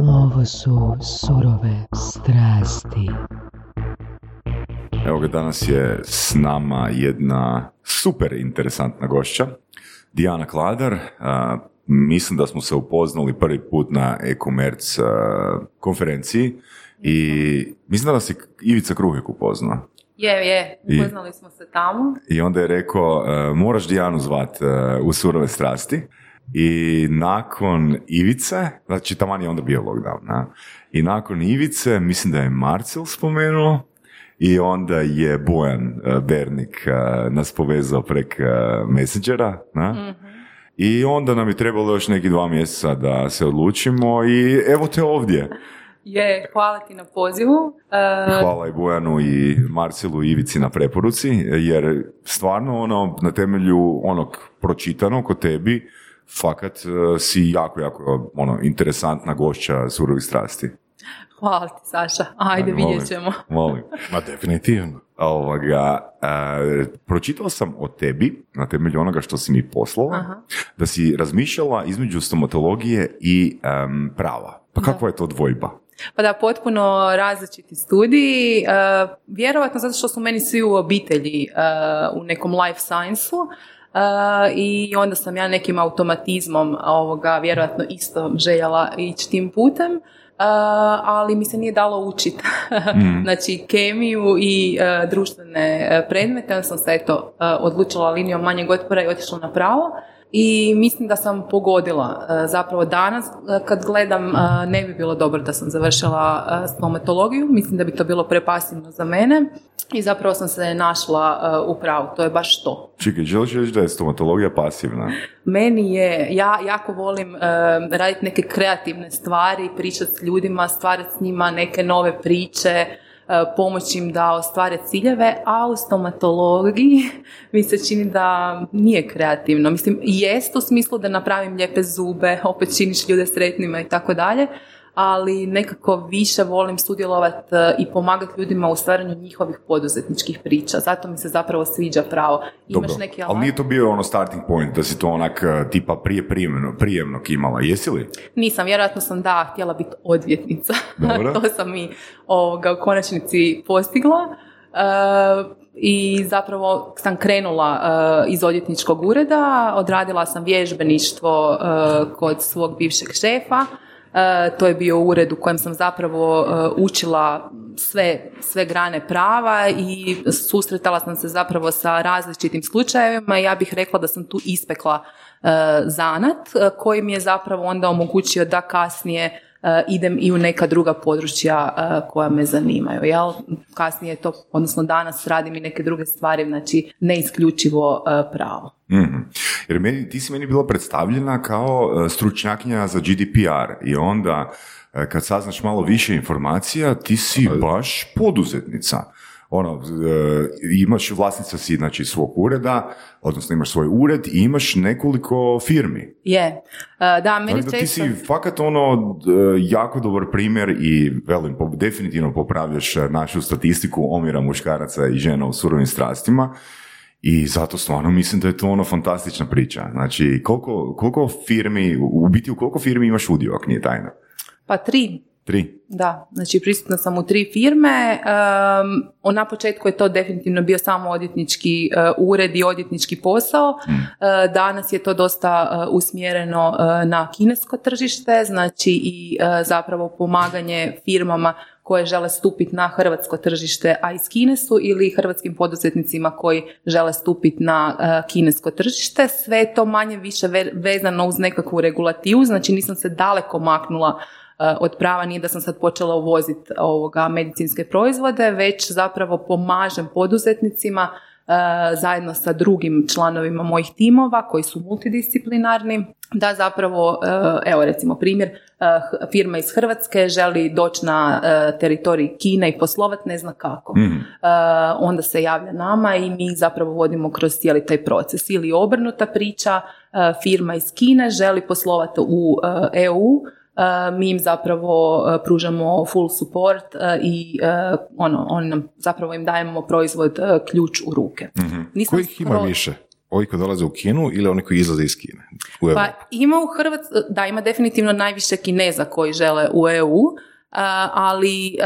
Ovo su surove strasti. Evo ga, danas je s nama jedna super interesantna gošća, Dijana Kladar. A, mislim da smo se upoznali prvi put na e-commerce a, konferenciji i mislim da nas je Ivica Kruhek upoznao. Je, je, I- upoznali smo se tamo. I onda je rekao, e, moraš Dijanu zvat e, u surove strasti. I nakon Ivice, znači taman je onda bio lockdown, na? i nakon Ivice, mislim da je Marcel spomenuo, i onda je Bojan e, Bernik e, nas povezao prek e, Messengera, na? I onda nam je trebalo još neki dva mjeseca da se odlučimo i evo te ovdje. Je, hvala ti na pozivu. E, Hvala i Bojanu i Marcelu i Ivici na preporuci, jer stvarno ono, na temelju onog pročitanog o tebi, fakat e, si jako, jako ono, interesantna gošća surovih strasti. hvala ti, Saša. Ajde, Molim, vidjet ćemo. Molim. Ma definitivno. Ovoga, e, pročitao sam o tebi, na temelju onoga što si mi poslala, Aha. da si razmišljala između stomatologije i em, prava. Pa kakva je to dvojba? Pa da, potpuno različiti studiji. E, vjerovatno zato što su meni svi u obitelji e, u nekom life science-u. E, I onda sam ja nekim automatizmom ovoga vjerojatno isto željela ići tim putem. e, ali mi se nije dalo učiti. znači kemiju i e, društvene e, predmete. Onda sam se eto e, odlučila linijom manjeg otpora i otišla na pravo. I mislim da sam pogodila e, zapravo danas e, kad gledam e, ne bi bilo dobro da sam završila stomatologiju, mislim da bi to bilo prepasivno za mene i zapravo sam se našla u pravu, to je baš to. Čekaj, želiš reći da je stomatologija pasivna? Meni je, ja jako volim raditi neke kreativne stvari, pričati s ljudima, stvarati s njima neke nove priče, pomoći im da ostvare ciljeve, a u stomatologiji mi se čini da nije kreativno. Mislim, jest u smislu da napravim lijepe zube, opet činiš ljude sretnima i tako dalje, ali nekako više volim sudjelovati e, i pomagati ljudima u stvaranju njihovih poduzetničkih priča. Zato mi se zapravo sviđa pravo. Imaš Dobro, neki ali alat? nije to bio ono starting point da si to onak e, tipa prije prijemno, prijemnog imala, jesi li? Nisam, vjerojatno sam da, htjela biti odvjetnica. Dobro. to sam i ovoga, u konačnici postigla. E, I zapravo sam krenula e, iz odvjetničkog ureda, odradila sam vježbeništvo e, kod svog bivšeg šefa. E, to je bio ured u kojem sam zapravo e, učila sve, sve grane prava i susretala sam se zapravo sa različitim slučajevima. I ja bih rekla da sam tu ispekla e, zanat koji mi je zapravo onda omogućio da kasnije idem i u neka druga područja e, koja me zanimaju. Jel? Kasnije je to, odnosno danas radim i neke druge stvari, znači ne isključivo e, pravo. Mhm. Jer meni, ti si meni bila predstavljena kao stručnjakinja za GDPR i onda kad saznaš malo više informacija, ti si baš poduzetnica. Ono, e, imaš, vlasnica si znači svog ureda, odnosno imaš svoj ured i imaš nekoliko firmi. Je. E, da, meni da ti često... si fakat ono e, jako dobar primjer i velim, definitivno popravljaš e, našu statistiku omjera muškaraca i žena u surovim strastima i zato stvarno mislim da je to ono fantastična priča. Znači, koliko, koliko firmi, u biti u koliko firmi imaš udio, ako nije tajna? Pa tri Tri. Da, znači prisutna sam u tri firme. Um, na početku je to definitivno bio samo odvjetnički uh, ured i odvjetnički posao. Uh, danas je to dosta uh, usmjereno uh, na kinesko tržište, znači i uh, zapravo pomaganje firmama koje žele stupiti na hrvatsko tržište, a iz Kine su ili hrvatskim poduzetnicima koji žele stupiti na uh, kinesko tržište. Sve je to manje više ve- vezano uz nekakvu regulativu, znači nisam se daleko maknula uh, od prava nije da sam sad počela uvoziti ovoga medicinske proizvode, već zapravo pomažem poduzetnicima uh, zajedno sa drugim članovima mojih timova koji su multidisciplinarni da zapravo, evo recimo primjer, firma iz Hrvatske želi doći na teritorij Kine i poslovati ne zna kako. Mhm. Onda se javlja nama i mi zapravo vodimo kroz cijeli taj proces. Ili obrnuta priča, firma iz Kine želi poslovati u EU, mi im zapravo uh, pružamo full support uh, i ono, oni nam zapravo im dajemo proizvod ključ u ruke. Nisam Kojih ima skoro- više? ovi koji dolaze u Kinu ili oni koji izlaze iz Kine? U? Pa ima u Hrvatskoj, da, ima definitivno najviše Kineza koji žele u EU, ali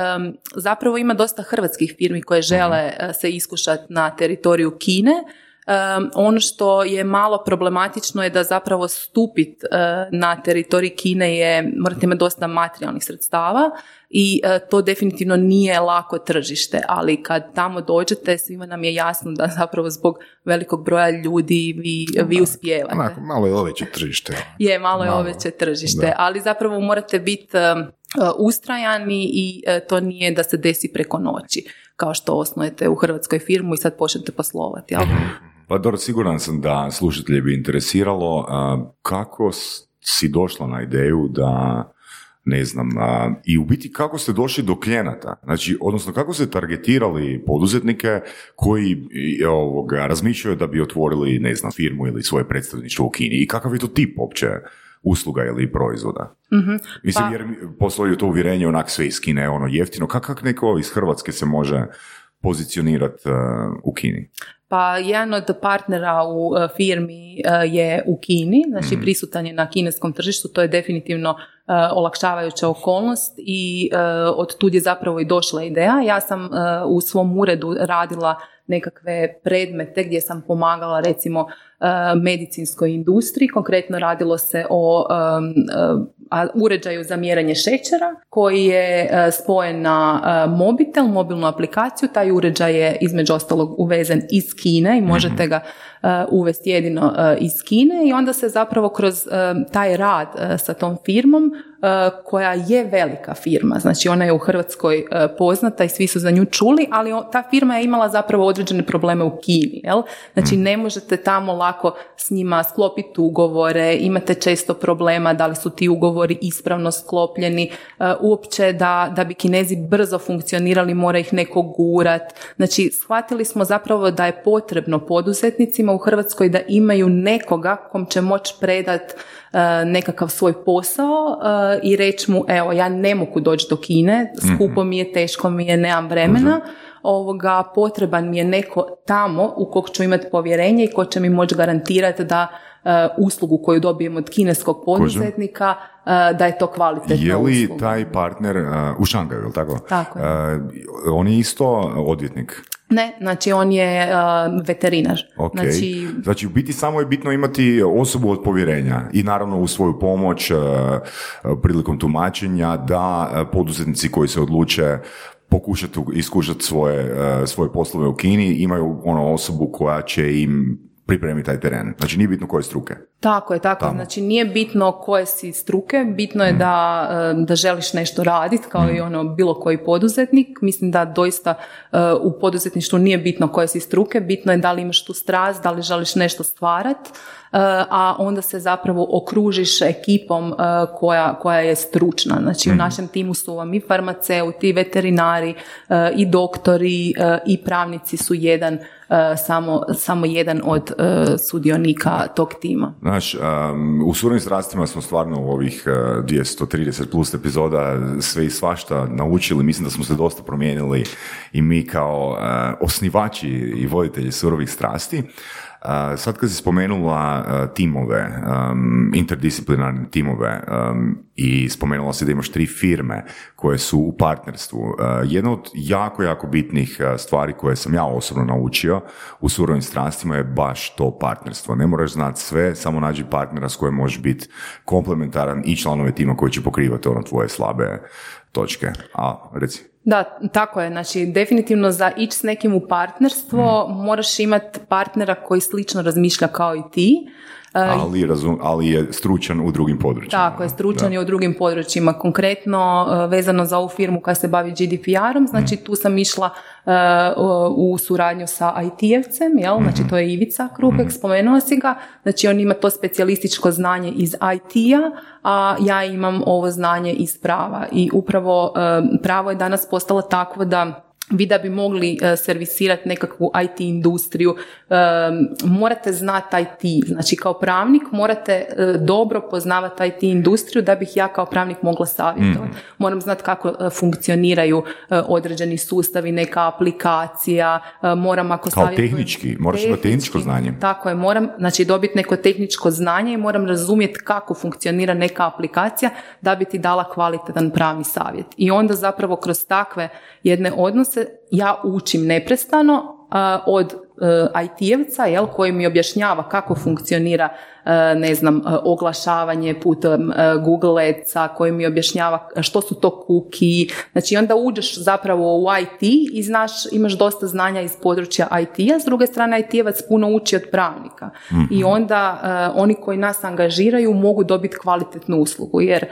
zapravo ima dosta hrvatskih firmi koje žele e, se iskušati na teritoriju Kine. Em, ono što je malo problematično je da zapravo stupit e, na teritorij Kine je, morate imati dosta materijalnih sredstava i e, to definitivno nije lako tržište, ali kad tamo dođete svima nam je jasno da zapravo zbog velikog broja ljudi vi, vi uspijevate. Onako, malo je oveće tržište. Je, malo je Malo, oveće tržište, da. ali zapravo morate biti um, uh, ustrajani i uh, to nije da se desi preko noći, kao što osnujete u Hrvatskoj firmu i sad počnete poslovati. Jel? Pa dobro, siguran sam da slušatelje bi interesiralo a, kako si došla na ideju da ne znam, a, i u biti kako ste došli do klijenata, znači, odnosno kako ste targetirali poduzetnike koji i, ovoga, razmišljaju da bi otvorili, ne znam, firmu ili svoje predstavništvo u Kini? I kakav je to tip opće usluga ili proizvoda? Mislim, Pa- jer postoji to uvjerenje onak sve iz Kine, ono jeftino, kako kak neko iz Hrvatske se može pozicionirati u Kini? Pa jedan od partnera u uh, firmi uh, je u Kini, znači prisutan je na kineskom tržištu, to je definitivno uh, olakšavajuća okolnost i uh, od tud je zapravo i došla ideja. Ja sam uh, u svom uredu radila nekakve predmete gdje sam pomagala recimo uh, medicinskoj industriji, konkretno radilo se o uh, a- uređaju za mjerenje šećera koji je spojen na mobitel, mobilnu aplikaciju, taj uređaj je između ostalog uvezen iz Kine i možete ga uvesti jedino iz Kine. I onda se zapravo kroz taj rad sa tom firmom koja je velika firma, znači ona je u Hrvatskoj uh, poznata i svi su za nju čuli, ali ta firma je imala zapravo određene probleme u Kini, jel? Znači ne možete tamo lako s njima sklopiti ugovore, imate često problema da li su ti ugovori ispravno sklopljeni, uh, uopće da, da bi Kinezi brzo funkcionirali mora ih neko gurat. Znači shvatili smo zapravo da je potrebno poduzetnicima u Hrvatskoj da imaju nekoga kom će moći predat nekakav svoj posao uh, i reći mu evo ja ne mogu doći do Kine, skupo mi je, teško mi je, nemam vremena, ovoga, potreban mi je neko tamo u kog ću imati povjerenje i ko će mi moći garantirati da uh, uslugu koju dobijem od kineskog poduzetnika, uh, da je to kvalitetna Je li usluga. taj partner uh, u Šangaju, je li tako? Tako je. On je isto odvjetnik. Ne, znači on je uh, veterinar. Ok. Znači, Znači, u biti samo je bitno imati osobu od povjerenja i naravno u svoju pomoć uh, prilikom tumačenja da uh, poduzetnici koji se odluče pokušati iskušati svoje, uh, svoje poslove u Kini imaju ono osobu koja će im pripremiti taj teren. Znači, nije bitno koje struke. Tako je, tako je. Znači nije bitno koje si struke, bitno je da, e, da želiš nešto raditi kao i ono bilo koji poduzetnik. Mislim da doista e, u poduzetništvu nije bitno koje si struke, bitno je da li imaš tu strast, da li želiš nešto stvarat, e, a onda se zapravo okružiš ekipom e, koja, koja je stručna. Znači u našem timu su vam i farmaceuti, i veterinari, e, i doktori, i pravnici su jedan, samo, samo jedan od sudionika tog tima. Znaš, um, u surovim strastima smo stvarno u ovih uh, 230 plus epizoda sve i svašta naučili, mislim da smo se dosta promijenili i mi kao uh, osnivači i voditelji surovih strasti. Sad kad si spomenula timove, um, interdisciplinarne timove um, i spomenula si da imaš tri firme koje su u partnerstvu, uh, jedna od jako, jako bitnih stvari koje sam ja osobno naučio u surovim strastima je baš to partnerstvo. Ne moraš znati sve, samo nađi partnera s kojim možeš biti komplementaran i članove tima koji će pokrivati ono tvoje slabe točke. A, reci. Da, tako je. Znači, definitivno za ići s nekim u partnerstvo moraš imati partnera koji slično razmišlja kao i ti. Ali, razum, ali je stručan u drugim područjima. Tako je, stručan je u drugim područjima. Konkretno e, vezano za ovu firmu koja se bavi GDPR-om, znači tu sam išla e, u suradnju sa IT-evcem, jel? Znači to je Ivica Krupek, spomenuo si ga. Znači on ima to specijalističko znanje iz IT-a, a ja imam ovo znanje iz prava. I upravo e, pravo je danas postalo takvo da vi da bi mogli servisirati nekakvu IT industriju, e, morate znati IT. Znači kao pravnik morate e, dobro poznavati IT industriju da bih ja kao pravnik mogla savjetovati. Mhm. Moram znati kako funkcioniraju određeni sustavi, neka aplikacija, moram ako Kao savjetujem- tehnički, moraš imati tehničko znanje. Tako je, moram znači dobiti neko tehničko znanje i moram razumjeti kako funkcionira neka aplikacija da bi ti dala kvalitetan pravni savjet. I onda zapravo kroz takve jedne odnose ja učim neprestano od uh, IT-evca jel, koji mi objašnjava kako funkcionira e, ne znam, e, oglašavanje putem e, Google Adsa, koji mi objašnjava što su to kuki. Znači onda uđeš zapravo u IT i znaš, imaš dosta znanja iz područja IT-a, s druge strane IT-evac puno uči od pravnika. I onda e, oni koji nas angažiraju mogu dobiti kvalitetnu uslugu, jer e,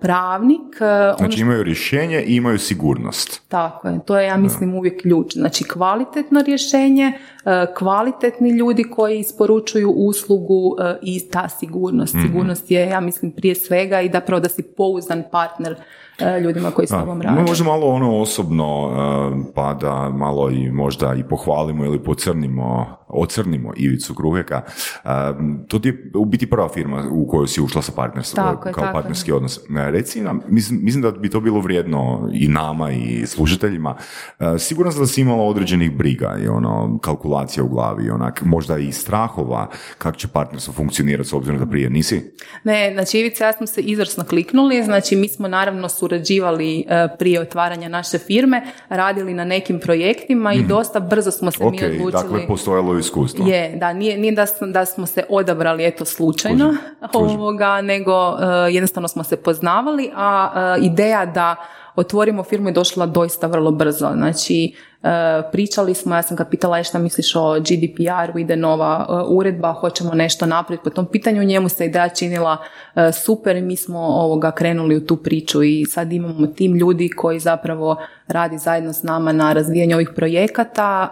pravnik... e, ono Znači imaju rješenje i imaju sigurnost. tako je, to je ja mislim uvijek ključ. Znači kvalitetno rješenje, e, kvalitetni ljudi koji isporučuju uslugu e, i ta sigurnost. Sigurnost je ja mislim prije svega i zapravo da si pouzdan partner e, ljudima koji s tobom rade. Može malo ono osobno, uh, pa da malo i možda i pohvalimo ili pocrnimo, ocrnimo Ivicu Kruheka. Uh, to ti je u biti prva firma u kojoj si ušla sa partnerstvom, Tako je, kao tako je. partnerski odnos. Uh, Reci nam, mislim, mislim da bi to bilo vrijedno i nama i slušateljima. Uh, Siguran sam da si imala određenih briga i ono, kalkulacija u glavi, onak, možda i strahova kako će partnerstvo funkcionirati s obzirom da prije nisi? Ne, znači Ivica ja smo se izvrsno kliknuli, znači mi smo naravno surađivali e, prije otvaranja naše firme, radili na nekim projektima i dosta brzo smo se Ok, mi odlučili... dakle postojalo iskustvo. Je, da, nije, nije da, smo, da smo se odabrali eto slučajno kužim. ovoga, nego e, jednostavno smo se poznavali, a e, ideja da otvorimo firmu je došla doista vrlo brzo. Znači, pričali smo, ja sam ga pitala "E, šta misliš o GDPR-u, ide nova e, uredba, hoćemo nešto napraviti po tom pitanju, njemu se ideja činila e, super i mi smo ovoga krenuli u tu priču i sad imamo tim ljudi koji zapravo radi zajedno s nama na razvijanju ovih projekata,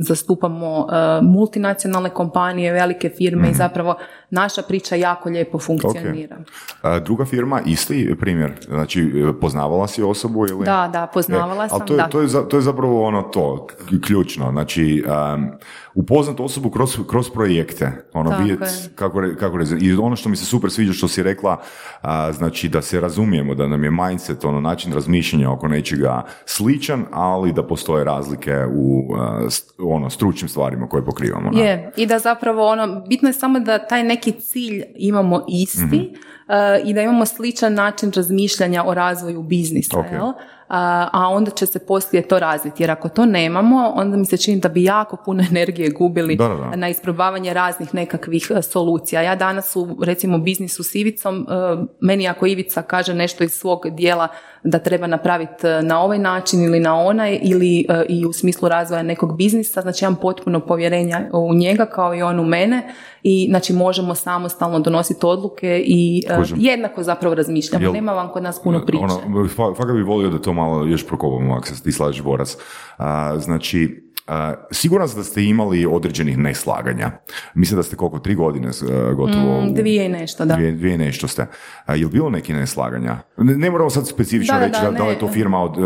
zastupamo e, multinacionalne kompanije, velike firme i zapravo naša priča jako lijepo funkcionira. A, druga firma, isti primjer, znači poznavala si osobu ili? Da, da, poznavala E, sam, ali to je, da. To je, to je zapravo ono to, k- ključno, znači um, upoznat osobu kroz, kroz projekte, ono Tako vidjet je. kako, re- kako re- i ono što mi se super sviđa što si rekla, a, znači da se razumijemo, da nam je mindset, ono način razmišljanja oko nečega sličan, ali da postoje razlike u a, st- ono, stručnim stvarima koje pokrivamo. da. Je, i da zapravo ono, bitno je samo da taj neki cilj imamo isti eh, i da imamo sličan način razmišljanja o razvoju biznisa, Ok. jel? A, a onda će se poslije to razviti. Jer ako to nemamo, onda mi se čini da bi jako puno energije gubili Da, da, na isprobavanje raznih nekakvih eh, solucija. Ja danas u, recimo, biznisu s Ivicom, eh, meni ako Ivica kaže nešto iz svog dijela da treba napraviti eh, na ovaj način ili na onaj ili i u smislu razvoja nekog biznisa, znači imam potpuno povjerenja u njega kao i on u mene i znači možemo samostalno donositi odluke i Kužim. jednako zapravo razmišljamo. Jel- Nema vam kod nas puno priče. Ono, fa- fakat bi volio da to malo još prokopamo ako se ti slažeš Boras. A, znači, a, siguran sam da ste imali određenih neslaganja. Mislim da ste koliko, tri godine e, gotovo? Mm, Dvije i nešto, da. Dvije, dvije i nešto ste. A, je li bilo neki neslaganja? Ne, ne moramo sad specifično Da, reći da, da, da li je to firma od, e,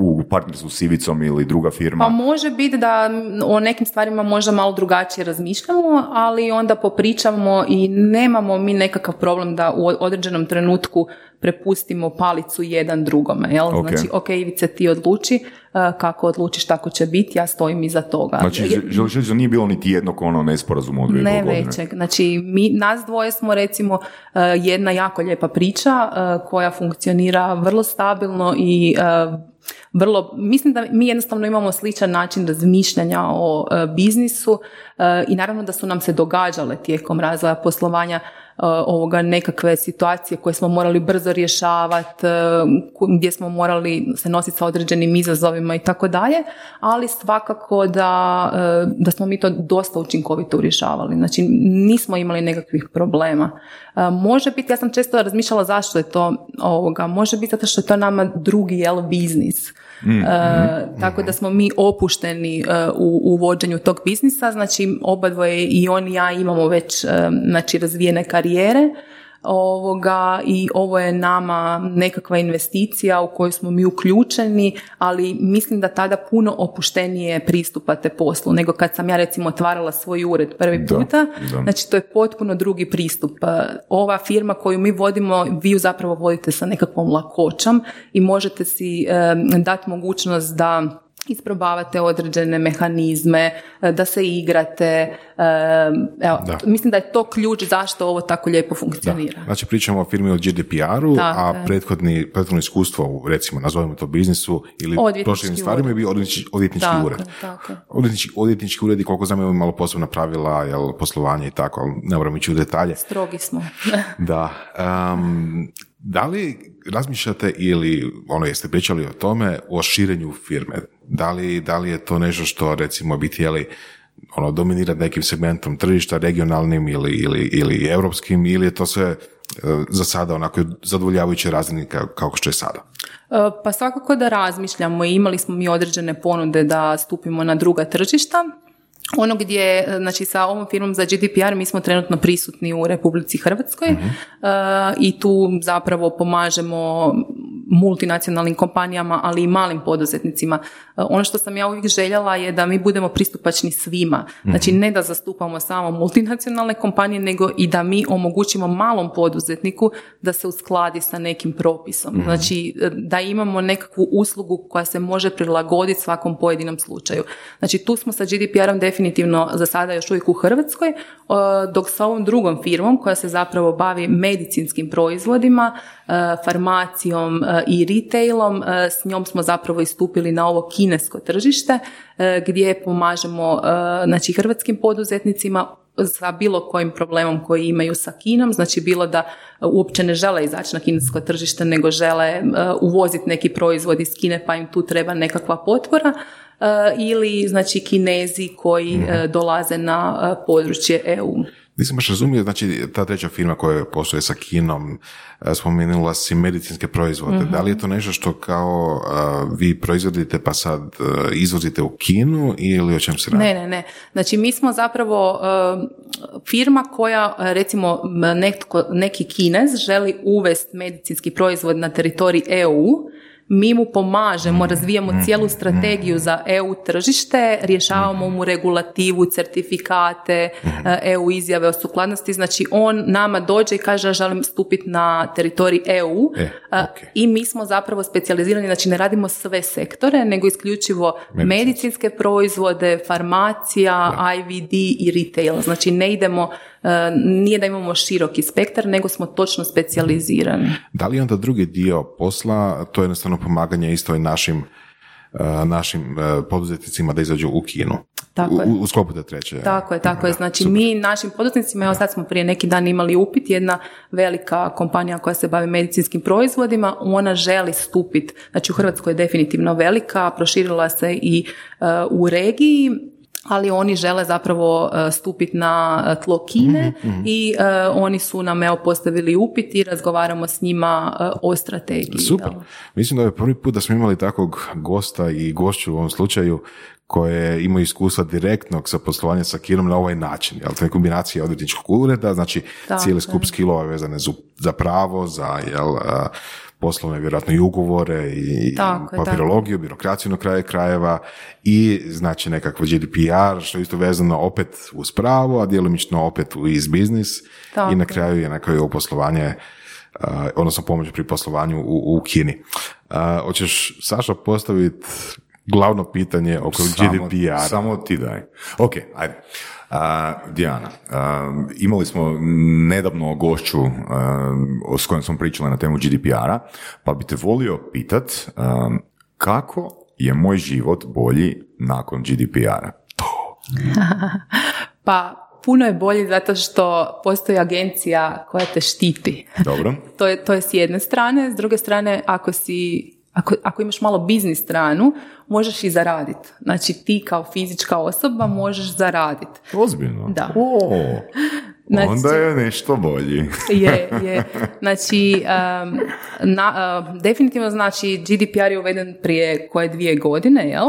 u partnerstvu s Ivicom ili druga firma. Pa može biti da o nekim stvarima možda malo drugačije razmišljamo, ali onda popričamo i nemamo mi nekakav problem da u određenom trenutku prepustimo palicu jedan drugome. Jel? Ok. Znači, ok, Ivice, ti odluči, uh, kako odlučiš, tako će biti, ja stojim iza toga. Znači, želiš reći da nije bilo niti jednog ono nesporazuma od ne većeg. Znači, mi, nas dvoje smo recimo uh, jedna jako lijepa priča uh, koja funkcionira vrlo stabilno i vrlo, mislim da mi jednostavno imamo sličan način razmišljanja o biznisu i naravno da su nam se događale tijekom razvoja poslovanja ovoga nekakve situacije koje smo morali brzo rješavati, gdje smo morali se nositi sa određenim izazovima i tako dalje, ali svakako da, uh, da smo mi to dosta učinkovito rješavali. Znači nismo imali nekakvih problema. Može biti, ja sam često razmišljala zašto je to ovoga, može biti zato što je to nama drugi jel biznis. Uh, tako da smo mi opušteni uh, u, u vođenju tog biznisa, znači oba dvoje i on i ja imamo već uh, znači, razvijene karijere, ovoga i ovo je nama nekakva investicija u kojoj smo mi uključeni, ali mislim da tada puno opuštenije pristupate poslu nego kad sam ja recimo otvarala svoj ured prvi Da, puta. da. Znači to je potpuno drugi pristup. E, Ova firma koju mi vodimo, vi ju zapravo vodite sa nekakvom lakoćom i možete si dati mogućnost da isprobavate određene mehanizme, e, da se igrate. e, Evo, Da. mislim da je to ključ zašto ovo tako lijepo funkcionira. Znači pričamo o firmi o GDPR-u, Tako a prethodni, prethodno iskustvo u, recimo, nazovimo to biznisu ili prošlim stvarima je bio odvjetnički, odvjetnički Tako, ured. tako. Odvjetnički, odvjetnički uredi, koliko znam, imaju malo posebna pravila, jel, poslovanje i tako, ali ne moram ići u detalje. Strogi smo. Da. em, da li razmišljate ili ono jeste pričali o tome o širenju firme? Da li, da li je to nešto što recimo bi htjeli ono, dominirati nekim segmentom tržišta, regionalnim ili, ili, ili europskim, ili je to sve e, za sada onako zadovoljavajuće razine kao, kao što je sada? E, Pa svakako da razmišljamo i imali smo mi određene ponude da stupimo na druga tržišta. Ono gdje, e, znači sa ovom firmom za GDPR mi smo trenutno prisutni u Republici Hrvatskoj e, i tu zapravo pomažemo multinacionalnim kompanijama, ali i malim poduzetnicima. E, Ono što sam ja uvijek željela je da mi budemo pristupačni svima. Znači ne da zastupamo samo multinacionalne kompanije, nego i da mi omogućimo malom poduzetniku da se uskladi sa nekim propisom. Znači e, da imamo nekakvu uslugu koja se može prilagoditi svakom pojedinom slučaju. Znači tu smo sa GDPR-om definitivno za sada još uvijek u Hrvatskoj, e, dok sa ovom drugom firmom koja se zapravo bavi medicinskim proizvodima, e, farmacijom e, i retailom, s njom smo zapravo istupili na ovo kinesko tržište gdje pomažemo znači, hrvatskim poduzetnicima sa bilo kojim problemom koji imaju sa Kinom, znači bilo da uopće ne žele izaći na kinesko tržište, nego žele uvoziti neki proizvod iz Kine pa im tu treba nekakva potpora ili znači Kinezi koji e, dolaze na e, područje EU. Nisam baš razumio, znači ta treća firma koja posluje sa Kinom, spomenula si medicinske proizvode. Da li je to nešto što kao vi proizvodite pa sad izvozite u Kinu ili o čem se radi? Ne, ne, ne. Znači mi smo zapravo firma koja recimo netko, neki kinez želi uvesti medicinski proizvod na teritorij EU, mi mu pomažemo, razvijamo cijelu strategiju za EU tržište, rješavamo mu regulativu, certifikate, e, EU izjave o sukladnosti, znači on nama dođe i kaže ja želim stupiti na teritorij EU E, e, ok. i mi smo zapravo specijalizirani, znači ne radimo sve sektore, nego isključivo medicinske. proizvode, farmacija, IVD i retail. Znači ne idemo, nije da imamo široki spektar, nego smo točno specijalizirani. Da li onda drugi dio posla, to je jednostavno pomaganje isto i našim e, našim e, poduzetnicima da izađu u Kinu. Tako u, je. u sklopu te treće. Tako je, tako je. Znači super. mi našim poduzetnicima, evo sad smo prije neki dan imali upit, jedna velika kompanija koja se bavi medicinskim proizvodima, ona želi stupiti, znači u Hrvatskoj je definitivno velika, proširila se i e, u regiji, ali oni žele zapravo e, stupiti na e, tlo Kine Mhm, i e, oni su nam evo postavili upit i razgovaramo s njima e, o strategiji. Super. jel? Mislim da je prvi put da smo imali takvog gosta i gošću u ovom slučaju koje imaju iskustva direktnog sa poslovanjem sa Kinom na ovaj način. Jel, to je kombinacija odvjetničkog ureda, znači Tako cijeli je. skup skillova vezane za, pravo, za jel, a, poslovne vjerojatno i ugovore i Tako papirologiju, birokraciju na kraju krajeva i znači nekakvo GDPR što je isto vezano opet uz pravo, a djelomično opet iz biznis Tako i na kraju je kraju ovo poslovanje uh, odnosno pomoć pri poslovanju u, u Kini. Uh, hoćeš, Saša, postaviti glavno pitanje oko GDPR. Samo ti daj. Ok, ajde. Dijana, imali smo nedavno gošću s kojom smo pričali na temu GDPR-a, pa bi te volio pitat kako je moj život bolji nakon GDPR-a? Pa puno je bolje zato što postoji agencija koja te štiti. Dobro? To je, to je s jedne strane, s druge strane ako si ako, ako imaš malo biznis stranu, možeš i zaraditi. Znači ti kao fizička osoba možeš zaraditi. Ozbiljno? Da. O, Znači- onda je nešto bolji. Je, je. Znači, um, na, uh, definitivno znači GDPR je uveden prije koje dvije godine, jel?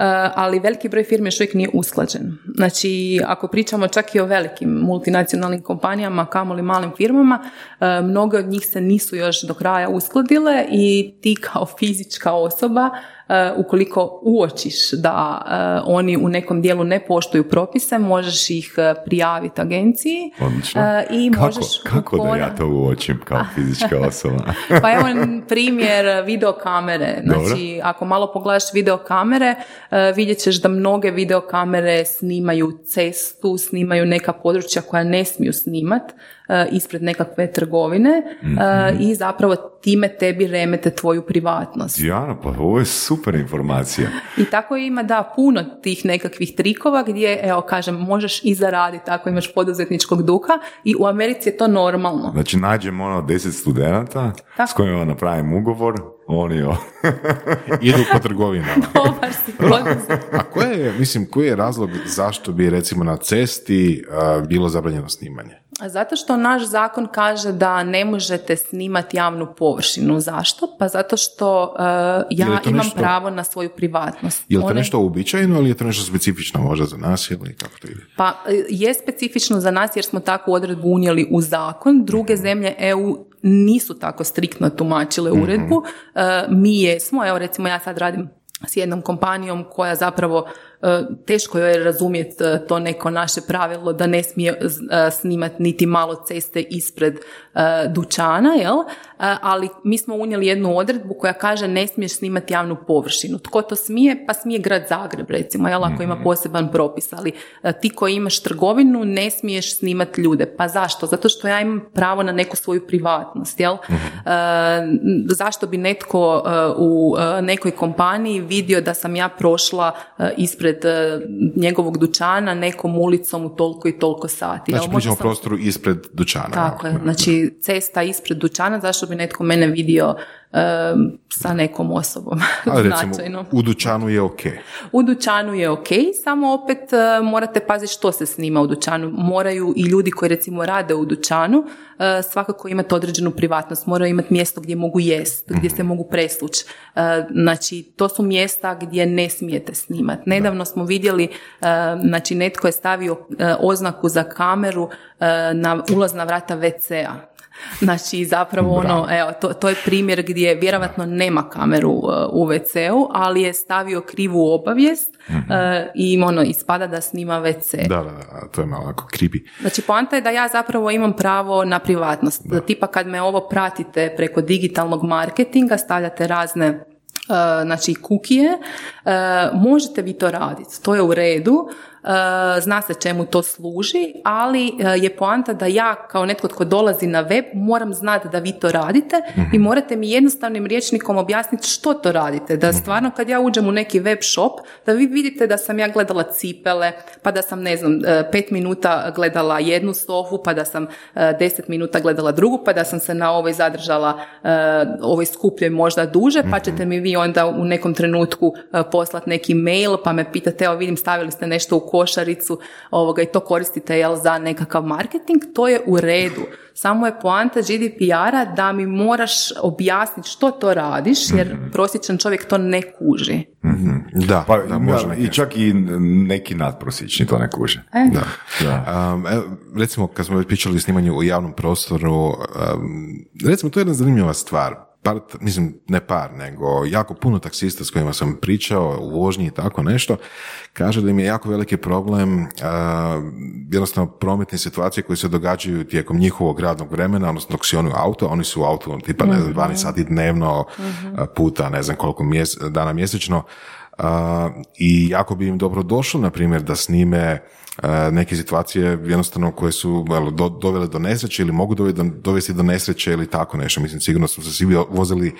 Uh, ali veliki broj firmi još uvijek nije usklađen. Znači, ako pričamo čak i o velikim multinacionalnim kompanijama, kamoli malim firmama, e, mnoge od njih se nisu još do kraja uskladile i ti kao fizička osoba ukoliko uočiš da e, oni u nekom dijelu ne poštuju propise, možeš ih e, prijaviti agenciji i kako, možeš... Kako da ja to uočim kao fizička osoba? pa evo primjer videokamere. Znači, ako malo pogledaš videokamere, vidjet ćeš da mnoge videokamere snimaju cestu, snimaju neka područja koja ne smiju snimat ispred nekakve trgovine mhm. i zapravo time tebi remete tvoju privatnost. Ja, pa ovo je super informacija. I tako ima, da, puno tih nekakvih trikova gdje, evo, kažem, možeš i zaraditi ako imaš poduzetničkog duha i u Americi je to normalno. Znači, nađem ono deset studenata s kojima napravim ugovor, oni jo. Idu po trgovinama. A koje je, mislim, koji je razlog zašto bi recimo na cesti bilo zabranjeno snimanje? Zato što naš zakon kaže da ne možete snimati javnu površinu. Zašto? Pa zato što uh, ja imam pravo na svoju privatnost. Je li to nešto uobičajeno ili je to nešto specifično možda za nas ili kako to ide? Pa e, je specifično za nas jer smo takvu odredbu unijeli u zakon. Druge mhm. zemlje EU nisu tako striktno tumačile uredbu. Uh, mi jesmo, evo recimo ja sad radim s jednom kompanijom koja zapravo E, teško je razumjeti e, to neko naše pravilo da ne smije e, snimati niti malo ceste ispred dućana, jel? ali mi smo unijeli jednu odredbu koja kaže ne smiješ snimati javnu površinu. Tko to smije? Pa smije grad Zagreb recimo, jel? ako ima mhm. poseban propis, ali ti koji imaš trgovinu ne smiješ snimati ljude. Pa zašto? Zato što ja imam pravo na neku svoju privatnost, jel? Mhm. Zašto bi netko u nekoj kompaniji vidio da sam ja prošla ispred ispred e, njegovog dućana nekom ulicom u toliko i toliko sati. Znači, pričamo sam... prostoru ispred dućana. Tako je, znači cesta ispred dućana, zašto bi netko mene vidio sa nekom osobom. Ali recimo, u dućanu je ok. U dućanu je ok, samo opet uh, morate paziti što se snima u dućanu. Moraju i ljudi koji recimo rade u dućanu uh, svakako imati određenu privatnost. Moraju imati mjesto gdje mogu jest, gdje se mogu preslući. Uh, znači, to su mjesta gdje ne smijete snimati. Nedavno smo vidjeli, znači netko je stavio oznaku za kameru na ulazna vrata WC-a Znači, zapravo ono, evo, to, to je primjer gdje vjerojatno nema kameru uh, u WC-u, ali je stavio krivu obavijest uh, i ono, ispada da snima WC. Da, da, da, to je malo onako creepy. Znači, poanta je da ja zapravo imam pravo na privatnost. Da. Tipa kad me ovo pratite preko digitalnog marketinga, stavljate razne uh, znači kukije, možete vi to raditi, to je u redu, E, zna se čemu to služi, ali e, je poanta da ja kao netko tko dolazi na web moram znati da vi to radite i mhm. morate mi jednostavnim rječnikom objasniti što to radite. Da mhm. stvarno kad ja uđem u neki web shop, da vi vidite da sam ja gledala cipele, pa da sam ne znam, e, pet minuta gledala jednu sofu, pa da sam deset minuta gledala drugu, pa da sam se na ovoj zadržala ovoj skupljoj možda duže, pa ćete mi vi onda u nekom trenutku poslati neki mail, pa me pitate, evo vidim stavili ste nešto u košaricu ovoga, i to koristite jel, za nekakav marketing, to je u redu. Samo je poanta GDPR-a da mi moraš objasniti što to radiš, jer mm prosječan čovjek to ne kuži. mm Da, pa, da, može I čak i neki nadprosječni to ne kuže. E. Da. da. Um, evo, recimo, kad smo pričali o snimanju u javnom prostoru, um, recimo, to je jedna zanimljiva stvar par, mislim ne par, nego jako puno taksista s kojima sam pričao u vožnji i tako nešto, kaže da im je jako veliki problem jednostavno prometne situacije koje se događaju tijekom njihovog radnog vremena, odnosno dok si oni u auto, oni su u auto tipa ne znam, 12 mhm. sati dnevno mhm. puta ne znam koliko mjese, dana mjesečno i jako bi im dobro došlo, na primjer, da snime neke situacije jednostavno koje su do, dovele do nesreće ili mogu dovesti do nesreće ili tako nešto. Mislim, sigurno smo se svi vozili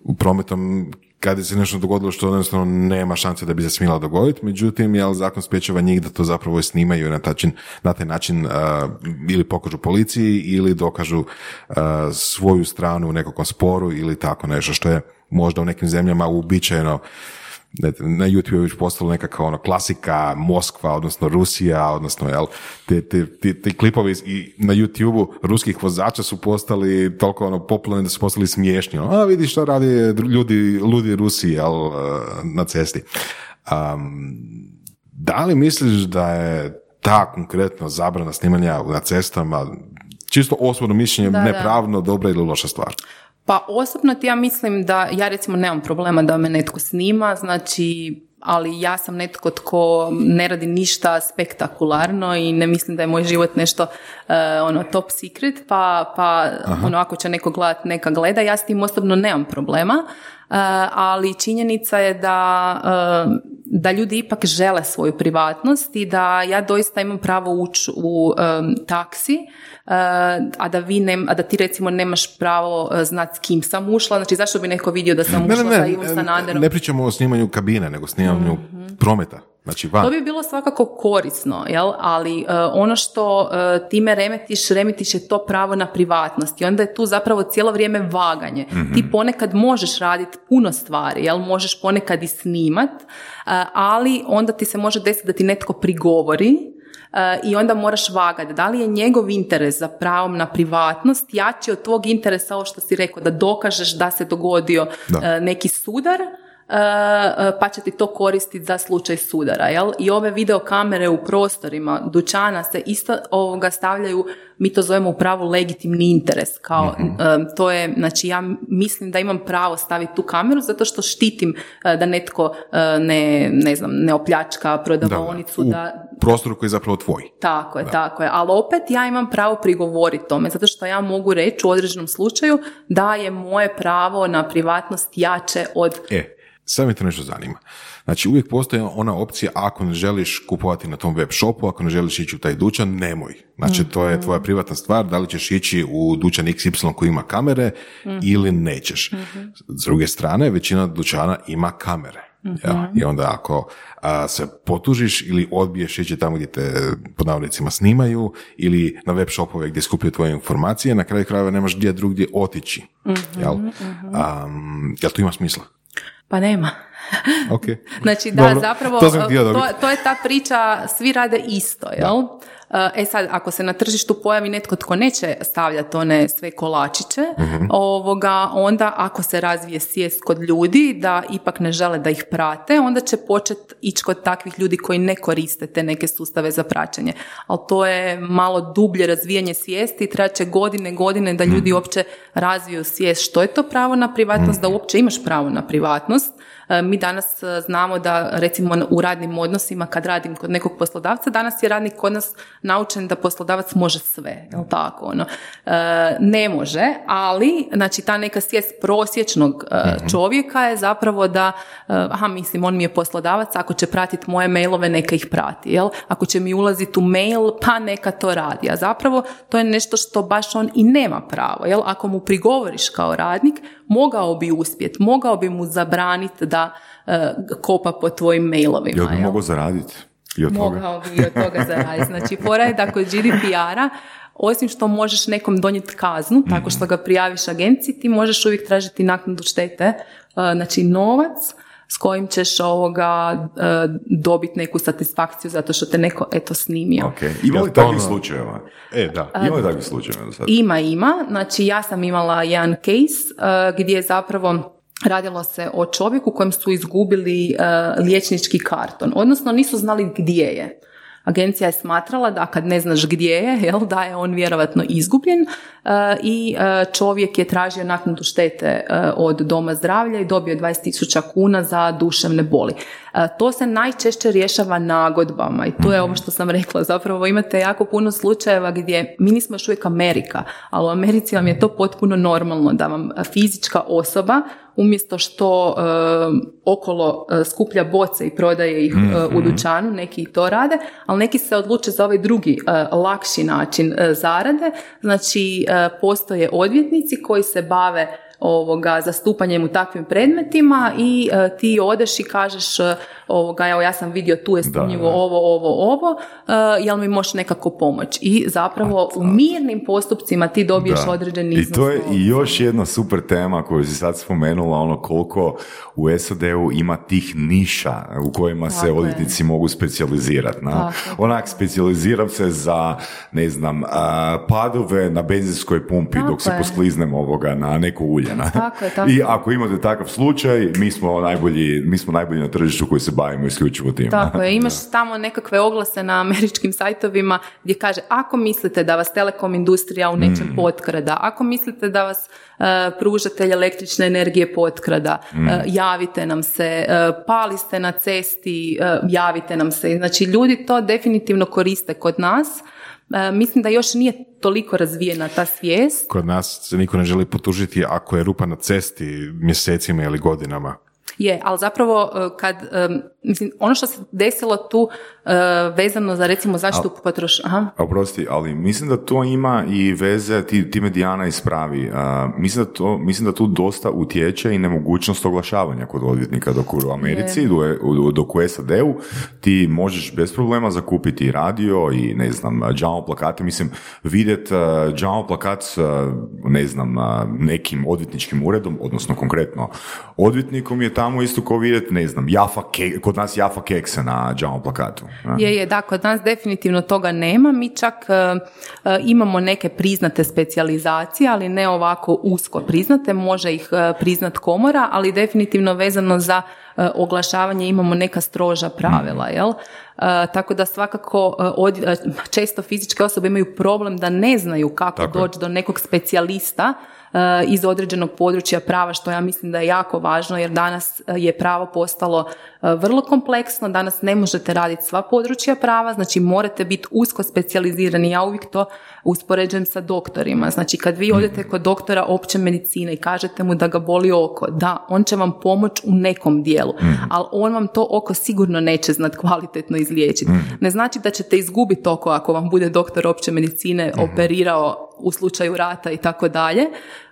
u prometom kad se nešto dogodilo što jednostavno nema šanse da bi se smjela dogoditi, međutim, jel, zakon spriječava njih da to zapravo snimaju na, tačin, na taj način ili pokažu policiji ili dokažu svoju stranu u nekakvom sporu ili tako nešto što je možda u nekim zemljama uobičajeno na YouTube je već postalo nekakva ono klasika Moskva, odnosno Rusija, odnosno jel, te, te, te, te klipovi i na youtube ruskih vozača su postali toliko ono popularni da su postali smiješni. Ono, a vidi što radi ljudi, ludi Rusi jel, na cesti. Um, da li misliš da je ta konkretno zabrana snimanja na cestama čisto osobno mišljenje Da, da. nepravno, dobra ili loša stvar? Pa osobno ti ja mislim da ja recimo nemam problema da me netko snima, znači ali ja sam netko tko ne radi ništa spektakularno i ne mislim da je moj život nešto eh, ono top secret, pa, pa ono ako će neko gledat, neka gleda, ja s tim osobno nemam problema, ali činjenica je da, eh, da ljudi ipak žele svoju privatnost i da ja doista imam pravo ući u em, taksi, a da vi nem, a da ti recimo nemaš pravo eh, znat s kim sam ušla, znači zašto bi neko vidio da sam Ne, ušla ne, sa ne, Ivom ne, Sanaderom? ne pričamo o snimanju kabine, nego snimanju prometa. Znači van. To bi bilo svakako korisno, jel? ali e, ono što e, time remetiš, remetiš je to pravo na privatnost i onda je tu zapravo cijelo vrijeme vaganje. Ti ponekad možeš raditi puno stvari, jel? možeš ponekad i snimat, e, ali onda ti se može desiti da ti netko prigovori i onda moraš vagati. Da li je njegov interes za pravom na privatnost jači od tvog interesa, ovo što si rekao, da dokažeš da se dogodio Da. neki sudar, pa će ti to koristiti za slučaj sudara, jel? I ove videokamere u prostorima dućana se isto ovoga stavljaju, mi to zovemo u pravu legitimni interes, kao e, to je, znači ja mislim da imam pravo staviti tu kameru zato što štitim e, da netko e, ne, ne znam, ne opljačka prodavaonicu, u da, prostoru koji je zapravo tvoj. tako je, tako je. Ali opet ja imam pravo prigovoriti tome, zato što ja mogu reći u određenom slučaju da je moje pravo na privatnost jače od... E, sad me to nešto zanima. Znači, uvijek postoji ona opcija ako ne želiš kupovati na tom web shopu, ako ne želiš ići u taj dućan, nemoj. Znači, to je tvoja privatna stvar, da li ćeš ići u dućan XY koji ima kamere ili nećeš. S druge strane, većina dućana ima kamere. Ja, I onda ako a, se potužiš ili odbiješ ići tamo gdje te pod navodnicima snimaju ili na web shopove gdje skupljaju tvoje informacije, na kraju krajeva nemaš gdje drugdje otići. Jel? Am, jel to ima smisla? Pa nema. Ok. Znači da, Dobro, zapravo to to, to je ta priča, svi rade isto, jel? E sad, ako se na tržištu pojavi netko tko neće stavljati one sve kolačiće, Mhm. ovoga, onda ako se razvije svijest kod ljudi da ipak ne žele da ih prate, onda će početi ići kod takvih ljudi koji ne koriste te neke sustave za praćenje. Ali to je malo dublje razvijanje svijesti, trebat će godine, godine da Mhm. ljudi uopće razviju svijest što je to pravo na privatnost, da uopće imaš pravo na privatnost. E, Mi danas e, znamo da recimo u radnim odnosima kad radim kod nekog poslodavca, danas je radnik kod nas naučen da poslodavac može sve, jel tako? Ono? E, ne može, ali znači ta neka svijest prosječnog e, čovjeka je zapravo da, aha mislim on mi je poslodavac, ako će pratiti moje mailove neka ih prati, jel? Ako će mi ulaziti u mail, pa neka to radi. A zapravo to je nešto što baš on i nema pravo, jel? Ako mu prigovoriš kao radnik, mogao bi uspjeti, mogao bi mu zabraniti da e, kopa po tvojim mailovima. Jel bi jel? mogao zaraditi? I od toga? Mogao bi i od toga zaraditi. Znači, fora je da kod GDPR-a, osim što možeš nekom donijeti kaznu, tako što ga prijaviš agenciji, ti možeš uvijek tražiti naknadu štete, e, znači novac s kojim ćeš ovoga e, dobiti neku satisfakciju zato što te neko eto snimio. Ok. Ima li takvih ono- slučajeva? E, da. Ima li takvih slučajeva do sad? Ima, ima. Znači ja sam imala jedan case uh, gdje je zapravo radilo se o čovjeku kojem su izgubili uh, liječnički karton, odnosno nisu znali gdje je. Agencija je smatrala da kad ne znaš gdje je, jel, da je on vjerovatno izgubljen uh, i uh, čovjek je tražio naknadu štete uh, od doma zdravlja i dobio 20.000 kuna za duševne boli. Uh, to se najčešće rješava nagodbama i to je ovo što sam rekla. Zapravo imate jako puno slučajeva gdje mi nismo još uvijek Amerika, ali u Americi vam je to potpuno normalno da vam fizička osoba umjesto što e, okolo e, skuplja boce i prodaje ih e, u dućanu, neki i to rade, ali neki se odluče za ovaj drugi e, lakši način e, zarade. Znači, e, postoje odvjetnici koji se bave ovoga zastupanjem u takvim predmetima i e, ti odeš i kažeš e, ovoga, evo ja sam vidio tu je sumnjivo ovo, ovo, ovo, e, jel mi možeš nekako pomoć? I zapravo u mirnim postupcima ti dobiješ Da. određeni I iznos. to je i još jedna super tema koju si sad spomenula, ono koliko u SAD-u ima tih niša u kojima se Tako je. odvjetnici mogu specijalizirati. Onak, specijaliziram se za, ne znam, a, padove na benzinskoj pumpi Tako dok se poskliznem ovoga na neko ulje. Na? Tako je, tako I ako imate takav slučaj, mi smo najbolji, mi smo najbolji na tržištu koji se bavimo isključivo tim. Tako je, imaš tamo nekakve oglase na američkim sajtovima gdje kaže ako mislite da vas telekom industrija u nečem Mm. potkrada, ako mislite da vas e, pružatelj električne energije potkrada, Mm. e, javite nam se, e, pali ste na cesti, e, javite nam se. Znači ljudi to definitivno koriste kod nas. E, mislim da još nije toliko razvijena ta svijest. Kod nas se niko ne želi potužiti ako je rupa na cesti mjesecima ili godinama. Je, ali zapravo e, kad, mislim, ono što se desilo tu e, vezano za recimo zaštitu potrošača, Oprosti, ali mislim da to ima i veze, ti, ti Medijana ispravi, a, mislim, da to, mislim da tu dosta utječe i nemogućnost oglašavanja kod odvjetnika, dok u Americi, do- u- dok u SAD-u ti možeš bez problema zakupiti radio i ne znam, jamo plakate, mislim, vidjet jamo plakat s, ne znam, nekim odvjetničkim uredom, odnosno konkretno odvjetnikom je tamo isto kao vidjet, ne znam, Jafa ke, kod nas Jafa kekse na jamo plakatu. Je, je, da, kod nas definitivno toga nema. Mi čak e, imamo neke priznate specijalizacije, ali ne ovako usko priznate. Može ih e, priznat komora, ali definitivno vezano za e, oglašavanje imamo neka stroža pravila, jel? E, tako da svakako od- često fizičke osobe imaju problem da ne znaju kako Tako doći do nekog specijalista iz određenog područja prava, što ja mislim da je jako važno, jer danas e, je pravo postalo e, vrlo kompleksno, danas ne možete raditi sva područja prava, znači morate biti usko specijalizirani, ja uvijek to uspoređujem sa doktorima, znači kad vi odete kod doktora opće medicine i kažete mu da ga boli oko, da, on će vam pomoć u nekom dijelu, ali on vam to oko sigurno neće znat kvalitetno izliječiti. Ne znači da ćete izgubiti oko ako vam bude doktor opće medicine operirao u slučaju rata i tako dalje,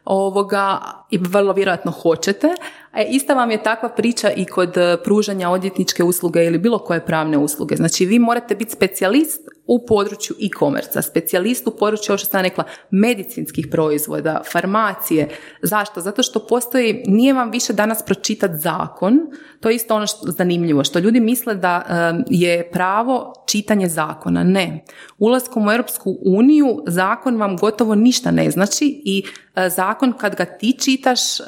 ovoga, i vrlo vjerojatno hoćete. E, ista vam je takva priča i kod pružanja odvjetničke usluge ili bilo koje pravne usluge. Znači, vi morate biti specijalist u području e-commerce, specijalist u području, ovo što sam rekla, medicinskih proizvoda, farmacije. Zašto? Zato što postoji, nije vam više danas pročitati zakon, to je isto ono što zanimljivo, što ljudi misle da je pravo čitanje zakona. Ne. Ulaskom u Europsku uniju zakon vam gotovo ništa ne znači i e, zakon kad ga ti čitaš e,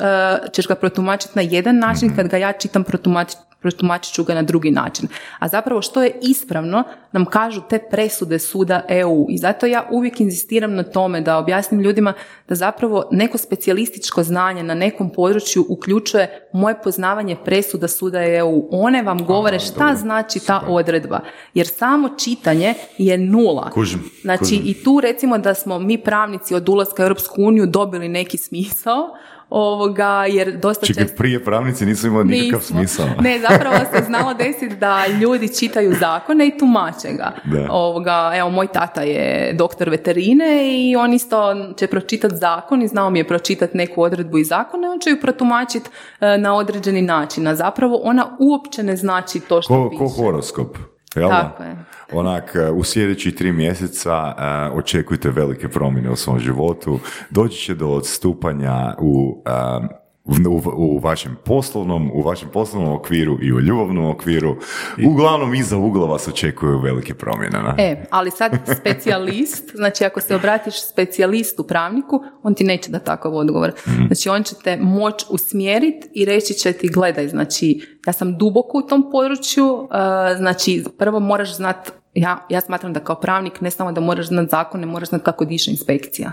ćeš ga protumačiti na jedan način, kad ga ja čitam protumačit protumačit ću ga na drugi način. A zapravo što je ispravno nam kažu te presude suda EU i zato ja uvijek inzistiram na tome da objasnim ljudima da zapravo neko specijalističko znanje na nekom području uključuje moje poznavanje presuda suda EU. One vam govore šta znači ta odredba. Jer samo čitanje je nula. Kužim, Znači kužim. i tu recimo da smo mi pravnici od ulaska u Europsku uniju dobili neki smisao ovoga, jer dosta Čekaj, često... prije pravnici nisu imali nikakav Nismo. smisao. Ne, zapravo se znalo desiti da ljudi čitaju zakone i tumače ga. Da. Ovoga, evo, moj tata je doktor veterine i on isto će pročitati zakon i znao mi je pročitati neku odredbu iz zakona i on će ju protumačiti e, na određeni način. A zapravo ona uopće ne znači to što Ko, piše. ko horoskop. Jel? Tako je. Onak, e, u sljedećih tri mjeseca e, očekujte velike promjene u svom životu. Doći će do odstupanja u, e, u, u vašem poslovnom, u vašem poslovnom okviru i u ljubavnom okviru. Uglavnom, iza ugla vas očekuju velike promjene. ne? E, ali sad specijalist, znači ako se obratiš specijalistu pravniku, on ti neće da takav odgovor. Znači on će te moć usmjeriti i reći će ti gledaj, znači ja sam duboko u tom području, znači prvo moraš znat ja, ja smatram da kao pravnik ne samo da moraš znati zakone, moraš znati kako diše inspekcija.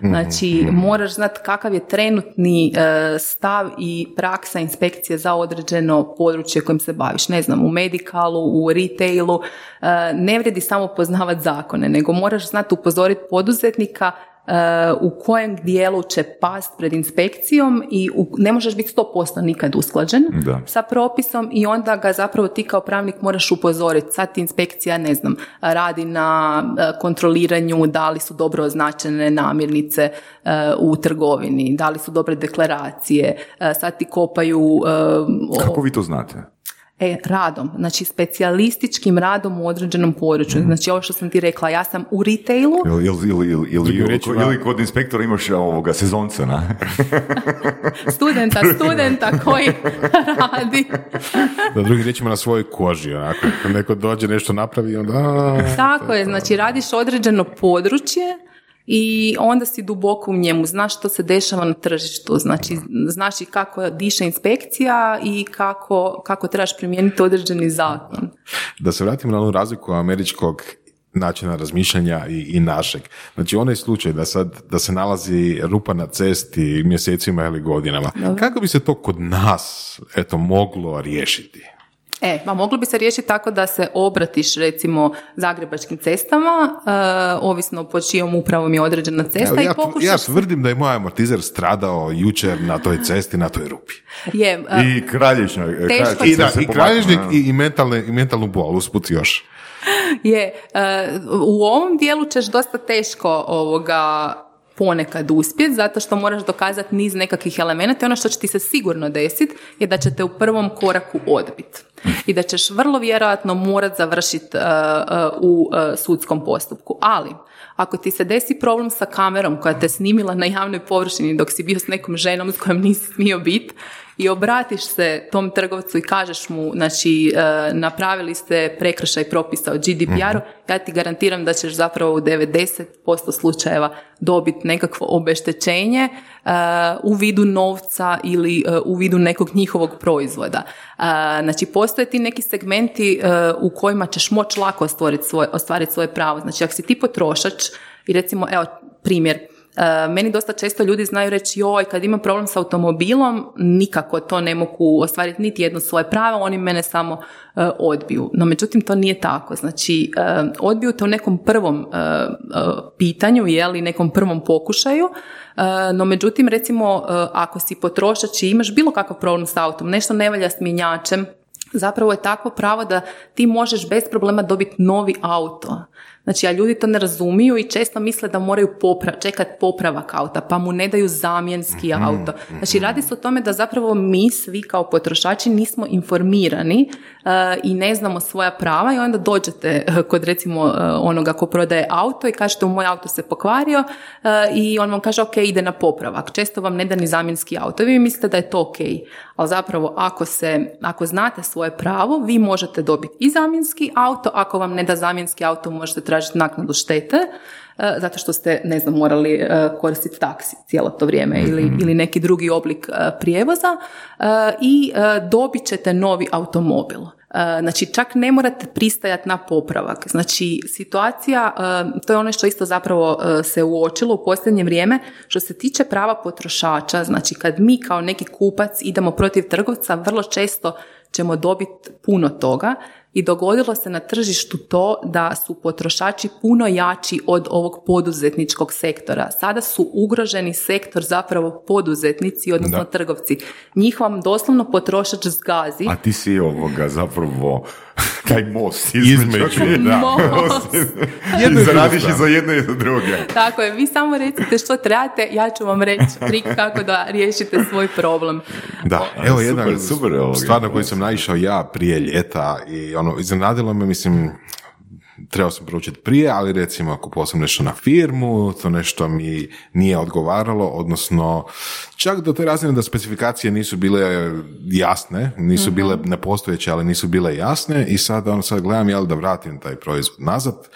Znači, moraš znati kakav je trenutni e, stav i praksa inspekcije za određeno područje kojim se baviš. Ne znam, u medikalu, u retailu, e, ne vredi samo poznavati zakone, nego moraš znati upozoriti poduzetnika u kojem dijelu će past pred inspekcijom i u, ne možeš biti 100% nikad usklađen Da. sa propisom i onda ga zapravo ti kao pravnik moraš upozoriti. Sad ti inspekcija, ne znam, radi na e, kontroliranju da li su dobro označene namirnice e, u trgovini, da li su dobre deklaracije, sad ti kopaju... Kako vi to znate? E, radom, znači specijalističkim radom u određenom području. Znači ovo što sam ti rekla, ja sam u retailu, Ili, ili, ili, ili, ili, kod inspektora imaš ovoga sezonca, na? studenta, studenta koji radi. Da drugim riječima na svojoj koži, onako. Kad neko dođe, nešto napravi, onda... Tako je, znači radiš određeno područje i onda si duboko u njemu, znaš što se dešava na tržištu, znači znaš i kako diše inspekcija i kako, kako trebaš primijeniti određeni zakon. Da se vratimo na onu razliku američkog načina razmišljanja i, i našeg. Znači onaj slučaj da sad da se nalazi rupa na cesti mjesecima ili godinama. Kako bi se to kod nas eto moglo riješiti? E, ma moglo bi se riješiti tako da se obratiš recimo zagrebačkim cestama, uh, ovisno pod čijom upravom je određena cesta ja, i pokušaš... Ja tvrdim da je moj amortizer stradao jučer na toj cesti, na toj rupi. Je, uh, I kralježnjak. Teško I, da, i kralježnik i, i, mentalne, i mentalnu bol, usput još. Je, uh, u ovom dijelu ćeš dosta teško ovoga ponekad uspjet, zato što moraš dokazati niz nekakvih elemenata i ono što će ti se sigurno desiti je da će te u prvom koraku odbiti i da ćeš vrlo vjerojatno morat završiti uh, uh, u uh, sudskom postupku. Ali, ako ti se desi problem sa kamerom koja te snimila na javnoj površini dok si bio s nekom ženom s kojom nisi smio biti i obratiš se tom trgovcu i kažeš mu, znači, napravili ste prekršaj propisa o GDPR-u, ja ti garantiram da ćeš zapravo u 90% slučajeva dobiti nekakvo obeštećenje u vidu novca ili u vidu nekog njihovog proizvoda. Znači, postoje ti neki segmenti u kojima ćeš moći lako ostvariti svoje, ostvariti svoje pravo. Znači, ako si ti potrošač i recimo, evo, primjer, meni dosta često ljudi znaju reći joj kad imam problem s automobilom nikako to ne mogu ostvariti niti jedno svoje pravo, oni mene samo odbiju. No međutim to nije tako. Znači odbiju te u nekom prvom pitanju, jeli nekom prvom pokušaju, no međutim recimo ako si potrošač i imaš bilo kakav problem s autom, nešto ne valja s mjenjačem, zapravo je takvo pravo da ti možeš bez problema dobiti novi auto. Znači, a ljudi to ne razumiju i često misle da moraju popra- čekati popravak auta, pa mu ne daju zamjenski Mhm, auto. Znači, radi se o tome da zapravo mi svi kao potrošači nismo informirani uh, i ne znamo svoja prava i onda dođete uh, kod recimo uh, onoga ko prodaje auto i kažete u moj auto se pokvario uh, i on vam kaže ok, ide na popravak. Često vam ne da ni zamjenski auto. Vi mislite da je to ok. Ali zapravo ako, se, ako znate svoje pravo, vi možete dobiti i zamjenski auto. Ako vam ne da zamjenski auto, možete tražiti naknadu štete e, zato što ste, ne znam, morali e, koristiti taksi cijelo to vrijeme ili, ili neki drugi oblik e, prijevoza i dobit ćete novi automobil. Znači, čak ne morate pristajati na popravak. Znači, situacija, to je ono što isto zapravo se uočilo u posljednje vrijeme, što se tiče prava potrošača, znači kad mi kao neki kupac idemo protiv trgovca, vrlo često ćemo dobiti puno toga i dogodilo se na tržištu to da su potrošači puno jači od ovog poduzetničkog sektora. Sada su ugroženi sektor zapravo poduzetnici, odnosno Da. trgovci. Njih vam doslovno potrošač zgazi. A ti si ovoga zapravo taj most između. Između, da. Most. I Zaradiš i za jedno i za druge. Tako je, vi samo recite što trebate, ja ću vam reći trik kako da riješite svoj problem. Da, evo jedna super, stvar na koju sam naišao ja prije ljeta i ono, iznenadilo me, mislim, trebao sam proučiti prije, ali recimo kupovao sam nešto na firmu, to nešto mi nije odgovaralo, odnosno čak do te razine da specifikacije nisu bile jasne, nisu bile nepostojeće, ali nisu bile jasne i sad, ono, sad gledam jel da vratim taj proizvod nazad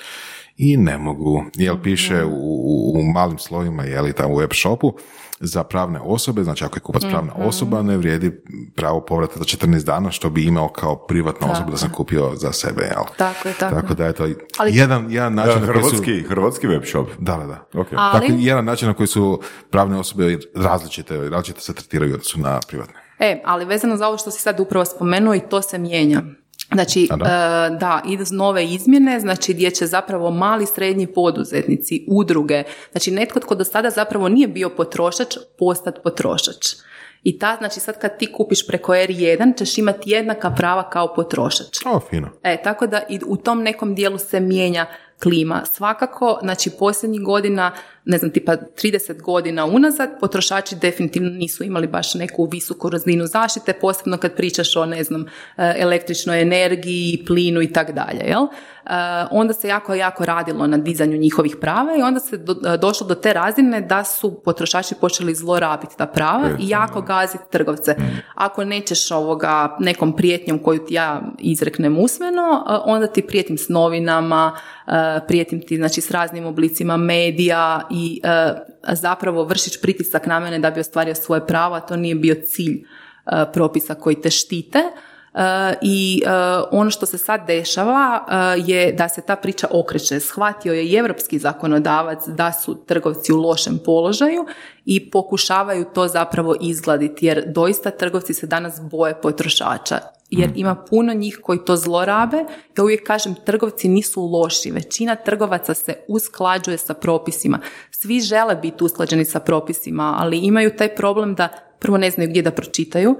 i ne mogu, jel piše u, u, u malim slovima, je li tamo u web shopu, za pravne osobe, znači ako je kupac pravna osoba, ne vrijedi pravo povrata za 14 dana, što bi imao kao privatna osoba da sam kupio za sebe, jel? Tako je, tako. Tako da je to Ali- jedan, jedan način na koji su... Hrvatski, hrvatski web shop. Da, da, da. Ok. Ali- Tako jedan način na koji su pravne osobe različite, različite se tretiraju odnosu na privatne. E, ali vezano za ovo što si sad upravo spomenuo i to se mijenja. Znači, da, da? da idu nove izmjene, znači gdje će zapravo mali srednji poduzetnici, udruge, znači netko tko do sada zapravo nije bio potrošač, postati potrošač. I ta, znači sad kad ti kupiš preko R1, ćeš imati jednaka prava kao potrošač. O, fino. E, tako da i u tom nekom dijelu se mijenja klima. Svakako, znači posljednjih godina, ne znam, tipa 30 godina unazad, potrošači definitivno nisu imali baš neku visoku razinu zaštite, posebno kad pričaš o, ne znam, e, električnoj energiji, plinu i tak dalje, jel? E, Onda se jako, jako radilo na dizanju njihovih prava i onda se do- došlo do te razine da su potrošači počeli zlorabiti ta prava i jako gaziti trgovce. Ako nećeš ovoga nekom prijetnjom koju ti ja izreknem usmeno, onda ti prijetim s novinama, prijetim ti znači s raznim oblicima medija i e, zapravo vršiš pritisak na mene da bi ostvario svoje pravo, a to nije bio cilj e, propisa koji te štite. E, I ono što se sad dešava je da se ta priča okreće. Shvatio je i evropski zakonodavac da su trgovci u lošem položaju i pokušavaju to zapravo izgladiti jer doista trgovci se danas boje potrošača jer mm. ima puno njih koji to zlorabe. Ja uvijek kažem, trgovci nisu loši. Većina trgovaca se usklađuje sa propisima. Svi žele biti usklađeni sa propisima, ali imaju taj problem da prvo ne znaju gdje da pročitaju,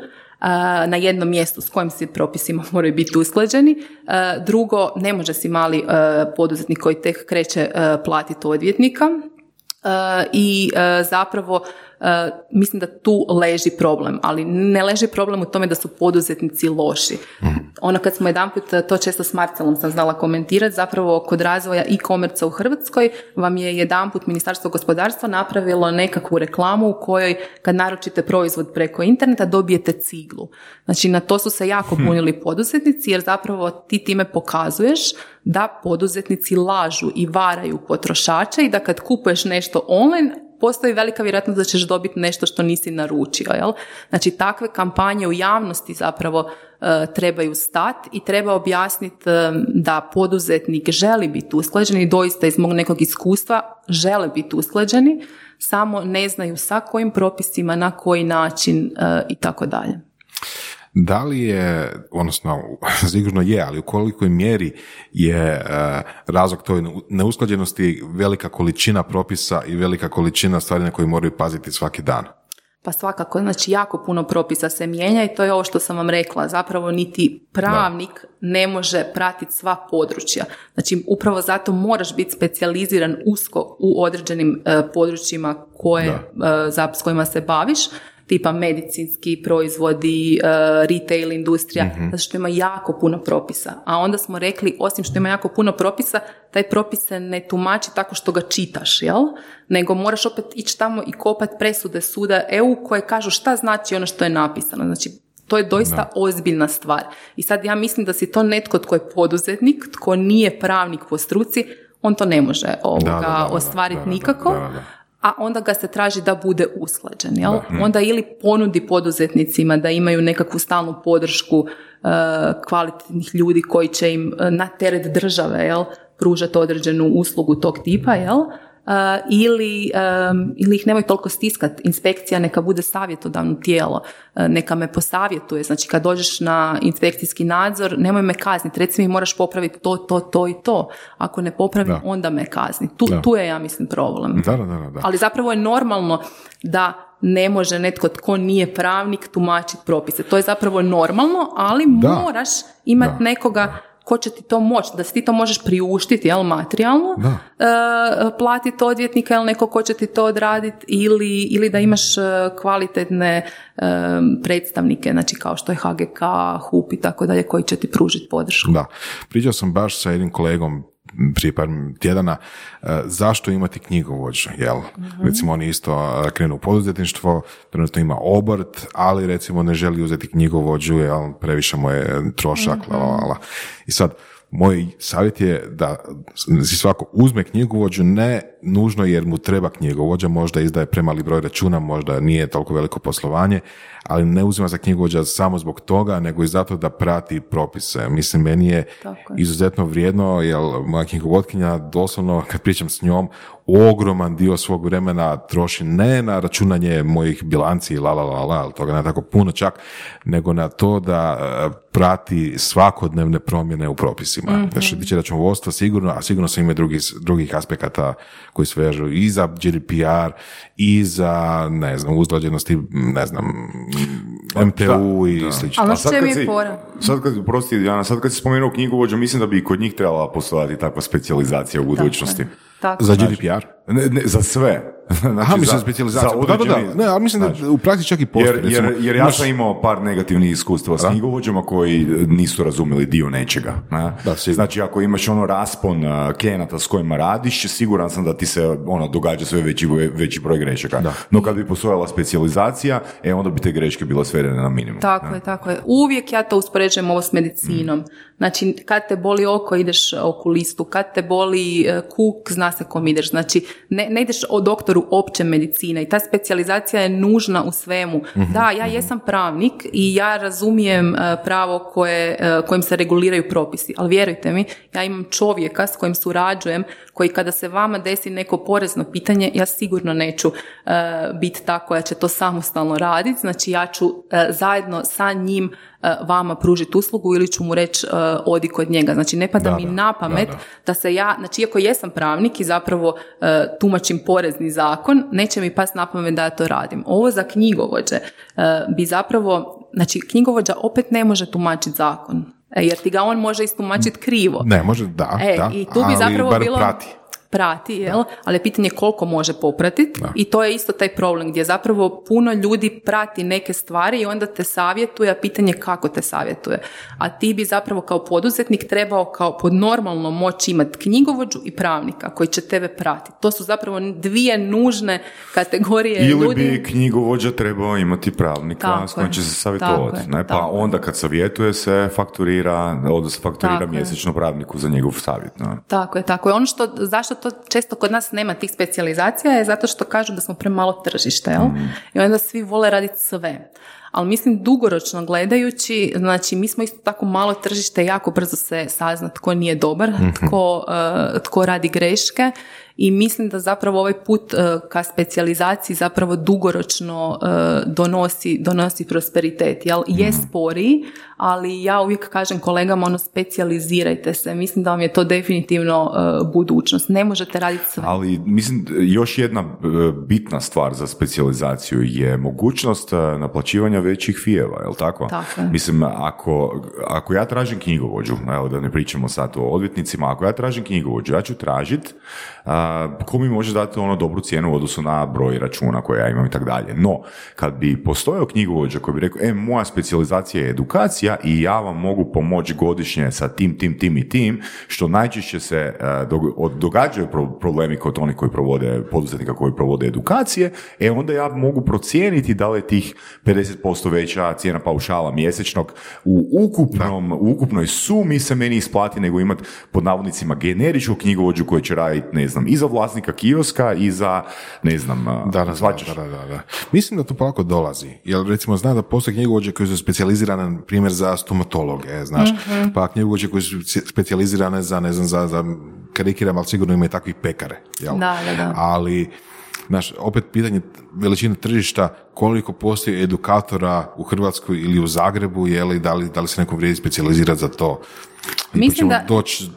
na jednom mjestu s kojim se propisima moraju biti usklađeni. Drugo, ne može si mali poduzetnik koji tek kreće platiti odvjetnika i zapravo mislim da tu leži problem, ali ne leži problem u tome da su poduzetnici loši. Ono kad smo jedanput, eh, to često s Marcelom sam znala komentirati, zapravo kod razvoja e commerce u Hrvatskoj vam je jedanput Ministarstvo gospodarstva napravilo nekakvu reklamu u kojoj kad naručite proizvod preko interneta dobijete ciglu. Znači na to su se jako hm. punili poduzetnici jer zapravo ti time pokazuješ da poduzetnici lažu i varaju potrošače i da kad kupuješ nešto online postoji velika vjerojatnost da ćeš dobiti nešto što nisi naručio. Jel? Znači takve kampanje u javnosti zapravo e, trebaju stati i treba objasniti e, da poduzetnik želi biti usklađen i doista iz mog nekog iskustva žele biti usklađeni, samo ne znaju sa kojim propisima, na koji način e, i tako dalje. Da li je, odnosno sigurno je, ali u kolikoj mjeri je uh, razlog toj neusklađenosti velika količina propisa i velika količina stvari na koje moraju paziti svaki dan? Pa svakako, znači jako puno propisa se mijenja i to je ovo što sam vam rekla. Zapravo niti pravnik ne može pratiti sva područja. Znači upravo zato moraš biti specijaliziran usko u određenim e, područjima koje, e, s kojima se baviš tipa medicinski proizvodi, e, retail industrija, mm zato što ima jako puno propisa. A onda smo rekli, osim što ima jako puno propisa, taj propis se ne tumači tako što ga čitaš, jel? Nego moraš opet ići tamo i kopati presude suda EU koje kažu šta znači ono što je napisano. Znači, to je doista ozbiljna stvar. I sad ja mislim da si to netko tko je poduzetnik, tko nije pravnik po struci, on to ne može ovoga ostvariti nikako a onda ga se traži da bude usklađen. Jel? Onda ili ponudi poduzetnicima da imaju nekakvu stalnu podršku uh, kvalitetnih ljudi koji će im uh, na teret države jel, pružati određenu uslugu tog tipa, jel? Ili, ili ih nemoj toliko stiskat. Inspekcija neka bude savjetodavno tijelo, e, neka me posavjetuje. Znači kad dođeš na inspekcijski nadzor, nemoj me kazniti. Recimo mi moraš popraviti to, to, to i to. Ako ne popravim, onda me kazni. Tu, tu je, ja mislim, problem. Da, da, da, Ali zapravo je normalno da ne može netko tko nije pravnik tumačiti propise. To je zapravo normalno, ali moraš imati nekoga ko će ti to moći, da si ti to možeš priuštiti, jel, materijalno, da. E, platiti odvjetnika ili neko ko će ti to odraditi ili, ili da imaš e, kvalitetne e, predstavnike, znači kao što je HGK, HUP i tako dalje, koji će ti pružiti podršku. Da, pričao sam baš sa jednim kolegom prije par tjedana, e, zašto imati knjigovođu, jel? mm Recimo on isto e, krenu u poduzetništvo, trenutno ima obrt, ali recimo ne želi uzeti knjigovođu, jel? Previše mu je trošak, mm I sad, moj savjet je da si svako uzme knjigovođu ne nužno jer mu treba knjigovođa, možda izdaje premali broj računa, možda nije toliko veliko poslovanje, ali ne uzima za knjigovođa samo zbog toga, nego i zato da prati propise. Mislim, meni je izuzetno vrijedno, jer moja knjigovodkinja doslovno, kad pričam s njom, ogroman dio svog vremena troši ne na računanje mojih bilanci, la la la la, toga ne tako puno čak, nego na to da prati svakodnevne promjene u propisima. Mm-hmm. Znači, tiče računovodstva sigurno, a sigurno se ima drugih, drugih aspekata koji se vežu i za GDPR i za, ne znam, uzlađenosti, ne znam, MTU i da. slično. Ali kad, si, sad kad, prosti, Jana, sad kad si spomenuo knjigovođu, mislim da bi kod njih trebala postojati takva specijalizacija u budućnosti. Tako. Za GDPR? Ne, ne, za sve. Znači, Aha, mislim specijalizacija. Da, da, da. Ne, ali mislim da u praksi čak i postoji. Jer, jer, jer ja sam imao par negativnih iskustva s knjigovođama koji nisu razumjeli dio nečega. Ne? Da, znači, ako imaš ono raspon klijenata s kojima radiš, siguran sam da ti se ono događa sve veći, veći broj grešaka. Da. No kad bi postojala specijalizacija, e onda bi te greške bile svedene na minimum. Tako je, tako je. Uvijek ja to uspoređujem uspoređujem ovo s medicinom. Znači, kad te boli oko, ideš okulistu, kad te boli e, kuk, zna se kom ideš. Znači, ne, ne ideš o doktoru opće medicine. I ta specijalizacija je nužna u svemu. Da, ja jesam pravnik i ja razumijem e, pravo koje, e, kojim se reguliraju propisi, ali vjerujte mi, ja imam čovjeka s kojim surađujem, koji kada se vama desi neko porezno pitanje, ja sigurno neću biti ta koja će to samostalno raditi, znači ja ću zajedno sa njim vama pružiti uslugu ili ću mu reći e, odi kod njega. Znači ne pada mi na pamet da, se ja, znači iako jesam pravnik i zapravo e, tumačim porezni zakon, neće mi pas na pamet da ja to radim. Ovo za knjigovođe bi zapravo, znači knjigovođa opet ne može tumačiti zakon. Jer ti ga on može istumačiti krivo. Ne, može, da, e, da. I tu bi zapravo bilo... Prati prati, jel? ali je pitanje koliko može popratiti i to je isto taj problem gdje zapravo puno ljudi prati neke stvari i onda te savjetuje, a pitanje kako te savjetuje. A ti bi zapravo kao poduzetnik trebao kao pod normalno moći imati knjigovođu i pravnika koji će tebe pratiti. To su zapravo dvije nužne kategorije Ili ljudi. bi knjigovođa trebao imati pravnika s kojim će se savjetovati. Ne? Pa onda kad savjetuje se fakturira, odnosno fakturira mjesečno pravniku za njegov savjet. Ne? Tako je, tako je. Ono što, zašto to često kod nas nema tih specijalizacija je zato što kažu da smo premalo tržište, jel? Mm. I onda svi vole raditi sve. Ali mislim dugoročno gledajući, znači mi smo isto tako malo tržište, jako brzo se sazna tko nije dobar, mhm. tko, uh, tko radi greške i mislim da zapravo ovaj put uh, ka specijalizaciji zapravo dugoročno uh, donosi, donosi prosperitet. Jel? Je mhm. sporiji, ali ja uvijek kažem kolegama ono specijalizirajte se. Mislim da vam je to definitivno uh, budućnost. Ne možete raditi sve. Ali mislim još jedna bitna stvar za specijalizaciju je mogućnost naplaćivanja većih fijeva, jel tako? Tako Mislim, ako, ako ja tražim knjigovođu, evo da ne pričamo sad o odvjetnicima, ako ja tražim knjigovođu, ja ću tražiti ko mi može dati ono dobru cijenu u odnosu na broj računa koje ja imam i tako dalje. No, kad bi postojao knjigovođa koji bi rekao, e, moja specijalizacija je edukacija i ja vam mogu pomoći godišnje sa tim, tim, tim i tim, što najčešće se e, događaju problemi kod onih koji provode, poduzetnika koji provode edukacije, e onda ja mogu procijeniti da li je tih 50% veća cijena paušala mjesečnog u ukupnom, u ukupnoj sumi se meni isplati nego imati pod navodnicima generičku knjigovođu koji će raditi, ne znam, i za vlasnika kioska i za, ne znam, da, da, da, da, da, Mislim da to polako dolazi, jer recimo zna da postoje knjigovođe koji su specijalizirane, na primjer, za stomatologe, znaš, uh pa knjigovođe koji su specijalizirane za, ne znam, za, za karikiram, ali sigurno imaju takvih pekare, jel? Da, da, da. Ali, znaš, opet pitanje veličine tržišta, koliko postoji edukatora u Hrvatskoj ili u Zagrebu, je li, da li, da li se neko vrijedi specijalizirati za to? Mislim da... Doći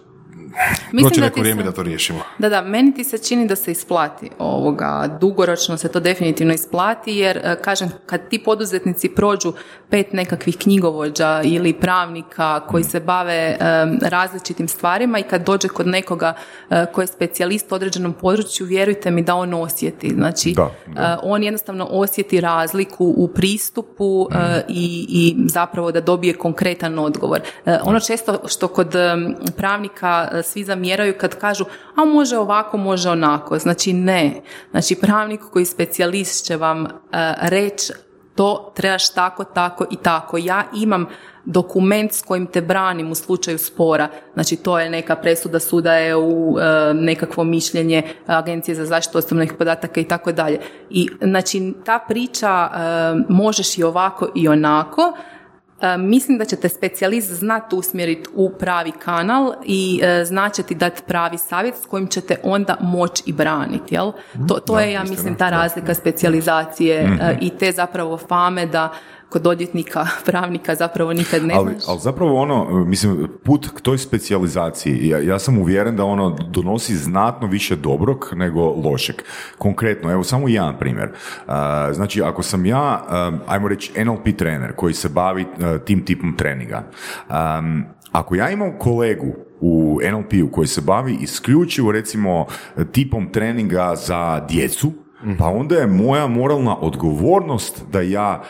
Mislim neko vrijeme da to riješimo. Da, da, meni ti se čini da se isplati ovoga, dugoročno se to definitivno isplati, jer e, kažem, kad ti poduzetnici prođu pet nekakvih knjigovođa ili pravnika koji se bave različitim stvarima i kad dođe kod nekoga uh, koji je specijalist u određenom području, vjerujte mi da on osjeti. Znači, da, on jednostavno osjeti razliku u pristupu i, i zapravo da dobije konkretan odgovor. Ono često što kod pravnika svi zamjeraju kad kažu a može ovako, može onako. Znači ne. Znači pravnik koji specijalist će vam uh, reći to trebaš tako, tako i tako. Ja imam dokument s kojim te branim u slučaju spora. Znači to je neka presuda suda je u e, nekakvo mišljenje Agencije za zaštitu osobnih podataka i tako dalje. I znači ta priča e, možeš i ovako i onako, E, mislim da ćete specijalist znati usmjeriti u pravi kanal i e, značiti dati pravi savjet s kojim ćete onda moći i braniti. Jel? To, to je, ja mislim, ta razlika specijalizacije e, mhm. i te zapravo fame da kod odvjetnika, pravnika zapravo nikad ne ali, Ali zapravo ono, mislim, put k toj specijalizaciji, ja, ja sam uvjeren da ono donosi znatno više dobrog nego lošeg. Konkretno, evo samo jedan primjer. znači, ako sam ja, ajmo reći, NLP trener koji se bavi tim tipom treninga, ako ja imam kolegu u NLP-u koji se bavi isključivo recimo tipom treninga za djecu, pa onda je moja moralna odgovornost da ja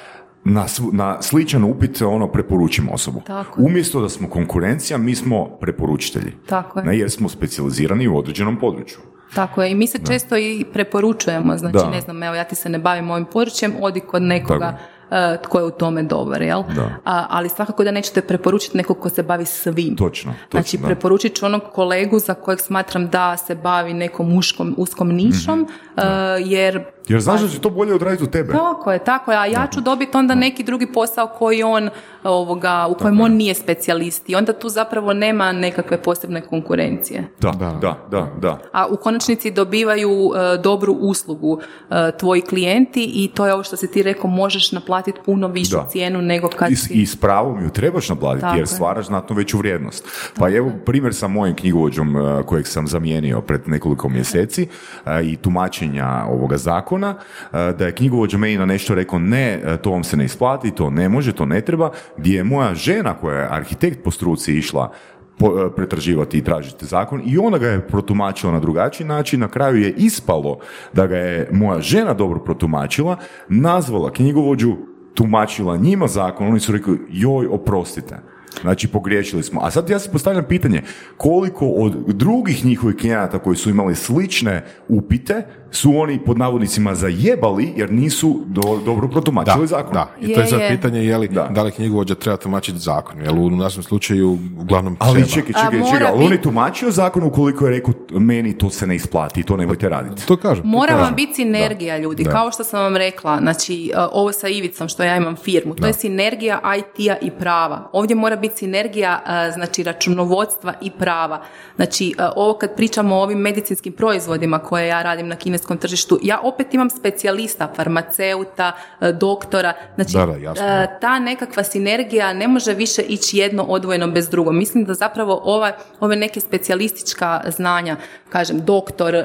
na, na sličan upit ono preporučimo osobu. Tako Umjesto da smo konkurencija, mi smo preporučitelji. Tako je. Ne, jer smo specijalizirani u određenom području. Tako je, i mi se često i preporučujemo, znači ne znam, evo ja ti se ne bavim ovim područjem, odi kod nekoga e, tko je u tome dobar, jel? Da. A, ali svakako da nećete preporučiti nekog ko se bavi svim. Točno, točno, Znači, da. preporučit ću onog kolegu za kojeg smatram da se bavi nekom uškom, uskom nišom, Mhm. e, jer Jer znaš da će to bolje odraditi u tebe. tako je, tako je, a ja ću dobiti onda neki drugi posao koji on, ovoga, u kojem on nije specijalist i onda tu zapravo nema nekakve posebne konkurencije. Da, Da. da, da, da. A u konačnici dobivaju e, dobru uslugu e, tvoji klijenti i to je ovo što si ti rekao, možeš naplatiti puno višu Da. cijenu nego kad I, si... I s pravom ju trebaš naplatiti Tako jer je. stvaraš znatno veću vrijednost. Pa evo primjer sa mojim knjigovođom uh, kojeg sam zamijenio pred nekoliko mjeseci uh, i tumačenja ovoga zakona, uh, da je knjigovođa meni na nešto rekao ne, uh, to vam se ne isplati, to ne može, to ne treba, gdje je moja žena koja je arhitekt po struci išla uh, pretraživati i tražiti zakon i ona ga je protumačila na drugačiji način, na kraju je ispalo da ga je moja žena dobro protumačila, nazvala knjigovođu tumačila njima zakon, oni su rekli, joj, oprostite. Znači, pogriješili smo. A sad ja se postavljam pitanje, koliko od drugih njihovih klijenata koji su imali slične upite, su oni pod navodnicima zajebali jer nisu do- dobro protumačili Da, zakon. da. I to je Je, sad je. pitanje je li, Da. da li knjigovođa treba tumačiti zakon, jer u našem slučaju uglavnom Ali treba. čekaj, A čekaj, mora čekaj, ali on je tumačio zakon ukoliko je rekao meni to se ne isplati, to nemojte raditi. To kažem. Mora vam biti sinergija, ljudi. Da. Kao što sam vam rekla, znači, uh, ovo sa Ivicom, što ja imam firmu, to je sinergija IT-a i prava. Ovdje mora biti sinergija, uh, znači, računovodstva i prava. Znači, uh, ovo kad pričamo o ovim medicinskim proizvodima koje ja radim na kineskom tržištu, ja opet imam specijalista, farmaceuta, uh, doktora. Znači, Da, da, jasno. uh, ta nekakva sinergija ne može više ići jedno odvojeno bez drugo. Mislim da zapravo ova, ove neke specijalistička znanja, kažem, doktor, uh,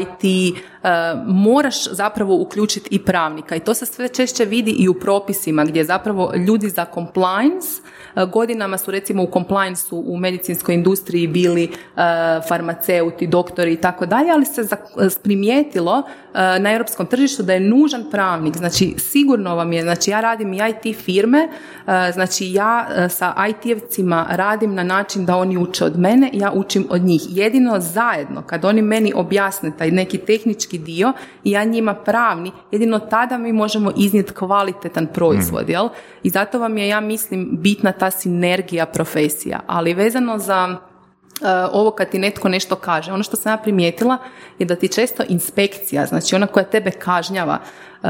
IT, moraš zapravo uključiti i pravnika i to se sve češće vidi i u propisima gdje zapravo ljudi za compliance godinama su recimo u compliance u medicinskoj industriji bili uh, farmaceuti, doktori i tako dalje, ali se primijetilo uh, na europskom tržištu da je nužan pravnik. Znači sigurno vam je, znači ja radim i IT firme, uh, znači ja sa IT-evcima radim na način da oni uče od mene, ja učim od njih. Jedino zajedno, kad oni meni objasne taj neki tehnički dio i ja njima pravni, jedino tada mi možemo iznijeti kvalitetan proizvod, jel? I zato vam je, ja mislim, bitna ta sinergija profesija. Ali vezano za Uh, ovo kad ti netko nešto kaže. Ono što sam ja primijetila je da ti često inspekcija, znači ona koja tebe kažnjava, uh,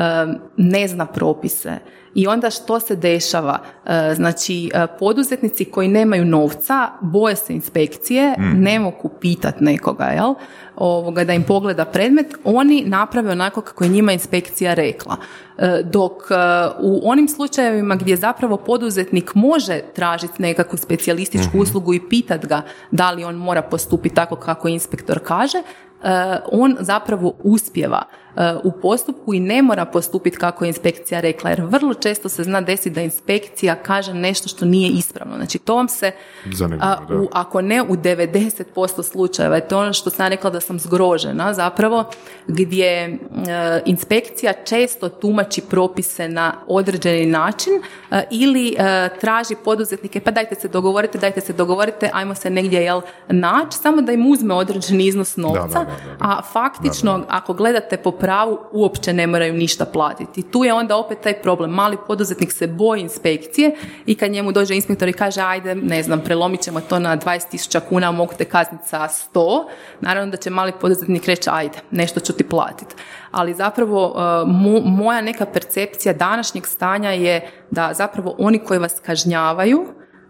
ne zna propise. I onda što se dešava? Uh, Znači, poduzetnici koji nemaju novca, boje se inspekcije, ne mogu pitat nekoga, jel? Ovoga, da im pogleda predmet, oni naprave onako kako je njima inspekcija rekla. E, Dok e, u onim slučajevima gdje zapravo poduzetnik može tražiti nekakvu specijalističku uslugu i pitat ga da li on mora postupiti tako kako inspektor kaže, e, on zapravo uspjeva u postupku i ne mora postupiti kako je inspekcija rekla, jer vrlo često se zna desiti da inspekcija kaže nešto što nije ispravno. Znači to vam se, Zanimljivo, a, u, ako ne u 90% slučajeva, je to ono što sam rekla da sam zgrožena zapravo, gdje e, inspekcija često tumači propise na određeni način e, ili e, traži poduzetnike, pa dajte se dogovorite, dajte se dogovorite, ajmo se negdje jel naći, samo da im uzme određeni iznos novca, da, da, da. a faktično ako gledate po pravu uopće ne moraju ništa platiti. Tu je onda opet taj problem. Mali poduzetnik se boji inspekcije i kad njemu dođe inspektor i kaže ajde, ne znam, prelomit ćemo to na 20.000 kuna, mogu te kazniti sa 100, naravno da će mali poduzetnik reći ajde, nešto ću ti platiti. Ali zapravo mo- moja neka percepcija današnjeg stanja je da zapravo oni koji vas kažnjavaju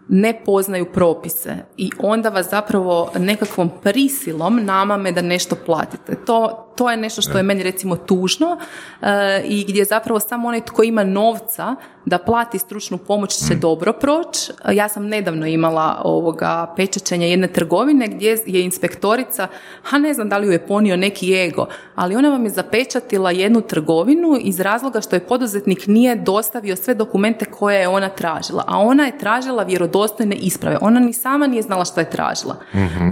ne poznaju propise i onda vas zapravo nekakvom prisilom namame da nešto platite. To, to je nešto što je meni recimo tužno e, i gdje zapravo samo onaj tko ima novca da plati stručnu pomoć će dobro proći. Ja sam nedavno imala ovoga pečačenja jedne trgovine gdje je inspektorica, a ne znam da li ju je ponio neki ego, ali ona vam je zapečatila jednu trgovinu iz razloga što je poduzetnik nije dostavio sve dokumente koje je ona tražila, a ona je tražila vjerodostojne isprave. Ona ni sama nije znala što je tražila.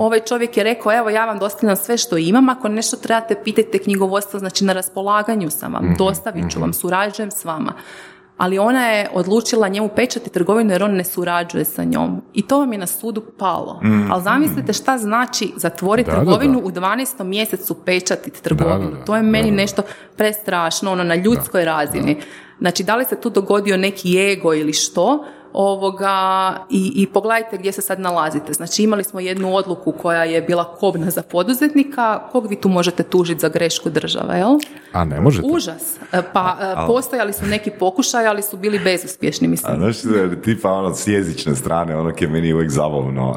Ovaj čovjek je rekao, evo ja vam dostavljam sve što imam, ako nešto trebate pitajte knjigovodstvo, znači na raspolaganju sam vam, dostavit ću vam, surađujem s vama. ali ona je odlučila njemu pečati trgovinu jer on ne surađuje sa njom. I to vam je na sudu palo. Ali zamislite šta znači zatvoriti Da, da, trgovinu da. u 12. mjesecu pečatiti trgovinu. Da, da, da. To je meni Da, da. nešto prestrašno, ono, na ljudskoj razini. Znači, da li se tu dogodio neki ego ili što, ovoga, i, i pogledajte gdje se sad nalazite. Znači, imali smo jednu odluku koja je bila kobna za poduzetnika, kog vi tu možete tužiti za grešku države, jel? A ne možete? Užas. E, Pa e, postojali su neki pokušaj, ali su bili bezuspješni, A mislim. znaš, tipa ono s jezične strane, ono je meni uvijek zabavno,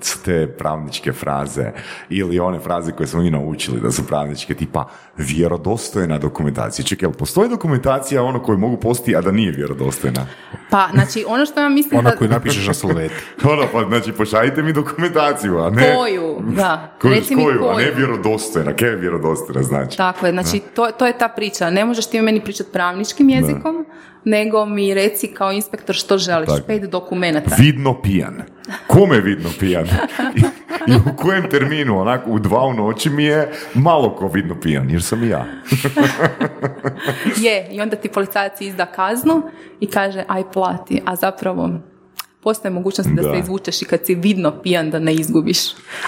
su te pravničke fraze ili one fraze koje smo mi naučili da su pravničke, tipa vjerodostojna dokumentacija. Čekaj, jel postoji dokumentacija ono koju mogu postiti, a da nije vjerodostojna? Pa, znači, ono što ja mislim Ona da... koju napišeš na sloveti. Ono, pa znači pošaljite mi dokumentaciju, a ne... Koju, da. Koju, Reci mi koju, a ne koju. vjerodostojna. Kaj je vjerodostojna znači? Tako je, znači to, to je ta priča. Ne možeš ti meni pričati pravničkim jezikom, nego mi reci kao inspektor što želiš. Tako. Pet dokumenata. Vidno pijan. Kome vidno pijan? I, I u kojem terminu, onako, u dva u noći mi je malo ko vidno pijan, jer sam i ja. Je, i onda ti policajac izda kaznu i kaže aj plati, a zapravo postoje mogućnost da, Da. se izvučeš i kad si vidno pijan da ne izgubiš.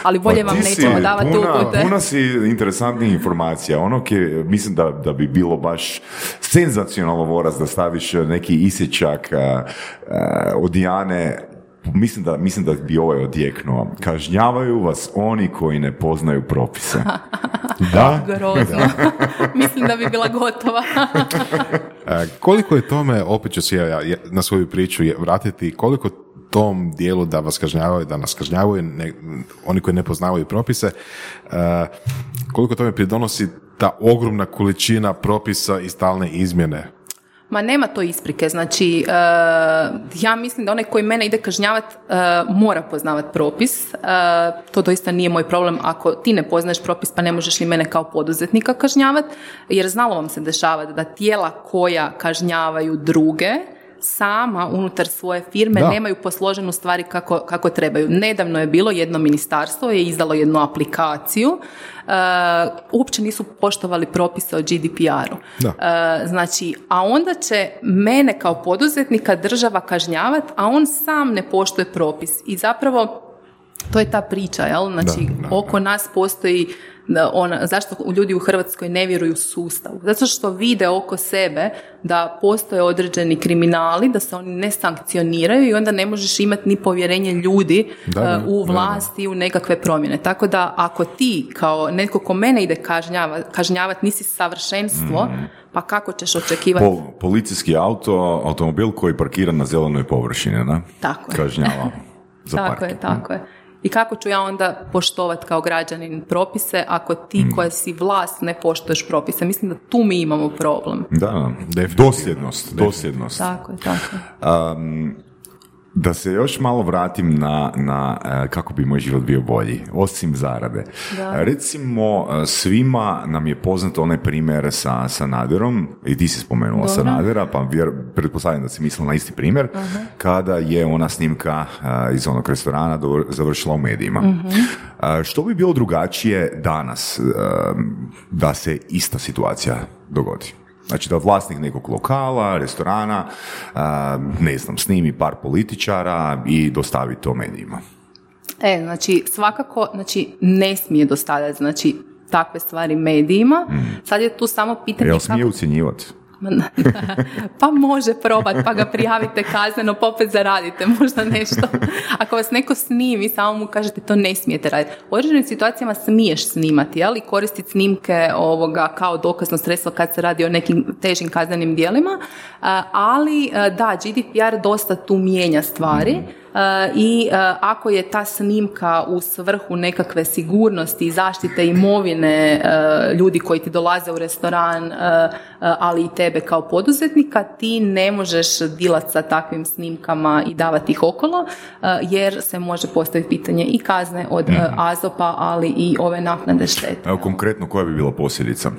Ali bolje Pa vam nećemo davati puna, upute. Puna si interesantnih informacija. Ono ke, mislim da, da bi bilo baš senzacionalno voraz da staviš neki isječak a, a, od Dijane Mislim da, mislim da bi ovaj odjeknuo. Kažnjavaju vas oni koji ne poznaju propise. Da? Grozno. Mislim da bi bila gotova. E, koliko je tome, opet ću se ja, ja na svoju priču je- vratiti, koliko tom dijelu da vas kažnjavaju, da nas kažnjavaju, ne- oni koji ne poznavaju propise, e, koliko tome pridonosi ta ogromna količina propisa i stalne izmjene? Ma nema to isprike, znači e, ja mislim da onaj koji mene ide kažnjavat e, mora poznavat propis, E, to doista nije moj problem. Ako ti ne poznaješ propis pa ne možeš ni mene kao poduzetnika kažnjavat, jer znalo vam se dešavati da tijela koja kažnjavaju druge sama unutar svoje firme Da. nemaju posloženu stvari kako, kako trebaju. Nedavno je bilo jedno ministarstvo je izdalo jednu aplikaciju e, uopće nisu poštovali propise o GDPR-u. Da. E, znači, a onda će mene kao poduzetnika država kažnjavat, a on sam ne poštuje propis. I zapravo to je ta priča, jel? Znači, Da, da, oko nas postoji ona, zašto ljudi u Hrvatskoj ne vjeruju sustavu? Zato što vide oko sebe da postoje određeni kriminali, da se oni ne sankcioniraju i onda ne možeš imati ni povjerenje ljudi Da, da, e, u da, da. vlast i u nekakve promjene. Tako da ako ti kao netko ko mene ide kažnjava, kažnjavat nisi savršenstvo, Mhm. pa kako ćeš očekivati? Po, policijski auto, automobil koji parkira na zelenoj površini, da? Tako je. Kažnjava. Za Tako parking. je, tako je. I kako ću ja onda poštovat kao građanin propise ako ti Mm. koja si vlast ne poštuješ propise? Mislim da tu mi imamo problem. Da. Dosljednost, dosljednost. Tako je, tako je. Um, da se još malo vratim na, na e, kako bi moj život bio bolji, osim zarade. Da. Recimo, e, svima nam je poznat onaj primjer sa Sanaderom, i ti si spomenula Dobro. Sanadera, pa vjer, pretpostavljam da si mislila na isti primjer, kada je ona snimka e, iz onog restorana do- završila u medijima. E, što bi bilo drugačije danas da se ista situacija dogodi? Znači da vlasnik nekog lokala, restorana, ne znam, snimi par političara i dostavi to medijima. E, znači svakako, znači ne smije dostavljati, znači takve stvari medijima. Sad je tu samo pitanje Mm. Jel smije kako... ucjenjivati? Pa može probat, pa ga prijavite kazneno, pa opet zaradite možda nešto. Ako vas neko snimi, samo mu kažete to ne smijete raditi. U određenim situacijama smiješ snimati, ali koristiti snimke ovoga kao dokazno sredstvo kad se radi o nekim težim kaznenim djelima, a, ali a, da, GDPR dosta tu mijenja stvari. E, i e, ako je ta snimka u svrhu nekakve sigurnosti i zaštite imovine e, ljudi koji ti dolaze u restoran, ali i tebe kao poduzetnika, ti ne možeš dilat sa takvim snimkama i davati ih okolo, jer se može postaviti pitanje i kazne od e, AZOP-a, ali i ove naknade štete. Evo konkretno koja bi bila posljedica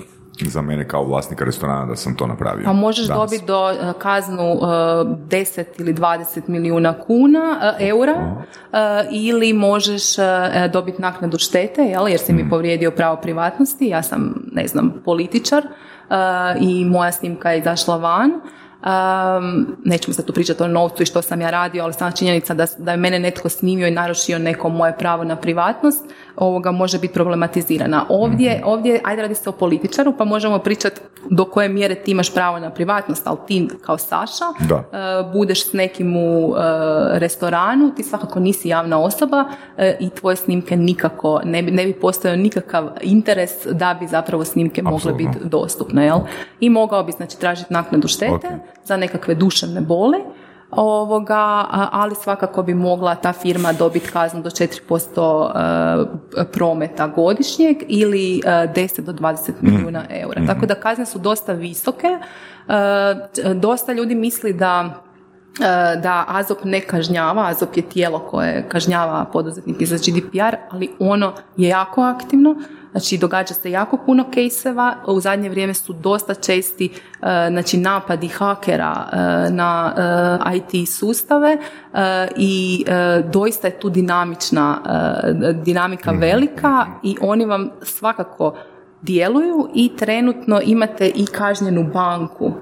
za mene kao vlasnika restorana da sam to napravio? Pa možeš danas? dobiti do e, kaznu e, 10 ili 20 milijuna kuna, e, eura, ili možeš dobiti naknadu štete, jel, jer si mi povrijedio pravo privatnosti, ja sam, ne znam, političar i moja snimka je izašla van, Um, nećemo sad tu pričati o novcu i što sam ja radio, ali sama činjenica da, da je mene netko snimio i narušio neko moje pravo na privatnost, ovoga može biti problematizirana. Ovdje, Mhm. ovdje, ajde radi se o političaru, pa možemo pričati do koje mjere ti imaš pravo na privatnost, ali ti kao Saša Da. e, budeš s nekim u e, restoranu, ti svakako nisi javna osoba e, i tvoje snimke nikako, ne bi, ne bi postojao nikakav interes da bi zapravo snimke mogle biti dostupne, jel? I mogao bi znači tražiti naknadu štete Ok. za nekakve duševne boli, ovoga, ali svakako bi mogla ta firma dobiti kaznu do 4% e, prometa godišnjeg ili e, 10 do 20 milijuna eura. Tako da kazne su dosta visoke. E, Dosta ljudi misli da e, da AZOP ne kažnjava, AZOP je tijelo koje kažnjava poduzetnike za GDPR, ali ono je jako aktivno, znači događa se jako puno kejseva, u zadnje vrijeme su dosta česti e, znači napadi hakera e, na e, IT sustave e, i e, doista je tu dinamična, e, dinamika velika i oni vam svakako djeluju i trenutno imate i kažnjenu banku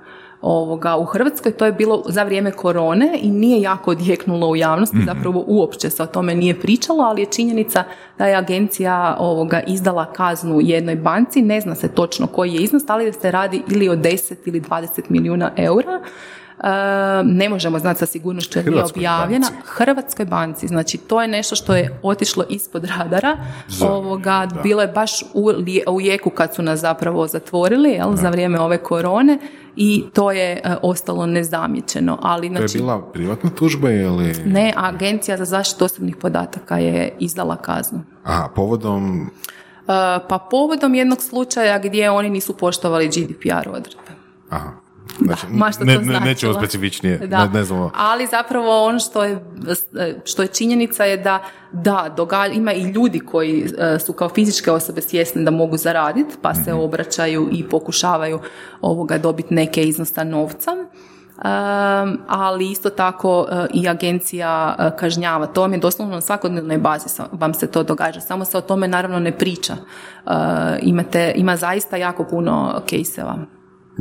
ovoga u Hrvatskoj, to je bilo za vrijeme korone i nije jako odjeknulo u javnosti, zapravo uopće se o tome nije pričalo, ali je činjenica da je agencija ovoga izdala kaznu jednoj banci, ne zna se točno koji je iznos, ali da se radi ili o 10 ili 20 milijuna eura. E, ne možemo znati sa sigurnošću jer nije objavljena. banci. Hrvatskoj banci, znači to je nešto što je otišlo ispod radara. Ovoga, bilo je baš u, u jeku kad su nas zapravo zatvorili jel, za vrijeme ove korone i to je e, ostalo nezamijećeno. Ali, To je znači, bila privatna tužba ili... ne, Agencija za zaštitu osobnih podataka je izdala kaznu. Aha, povodom... E, pa povodom jednog slučaja gdje oni nisu poštovali GDPR odredbe. Aha. Znači, Ma što ne, to ne, nećemo specifičnije, Da. ne, ne znamo. Ali zapravo ono što je, što je činjenica je da da, doga, ima i ljudi koji e, su kao fizičke osobe svjesni da mogu zaraditi, pa se Mhm. obraćaju i pokušavaju ovoga dobiti neke iznosa novca. Um, ali isto tako e, i agencija e, kažnjava. To vam je doslovno na svakodnevnoj bazi sa- vam se to događa. Samo se o tome naravno ne priča. E, imate, ima zaista jako puno kejseva.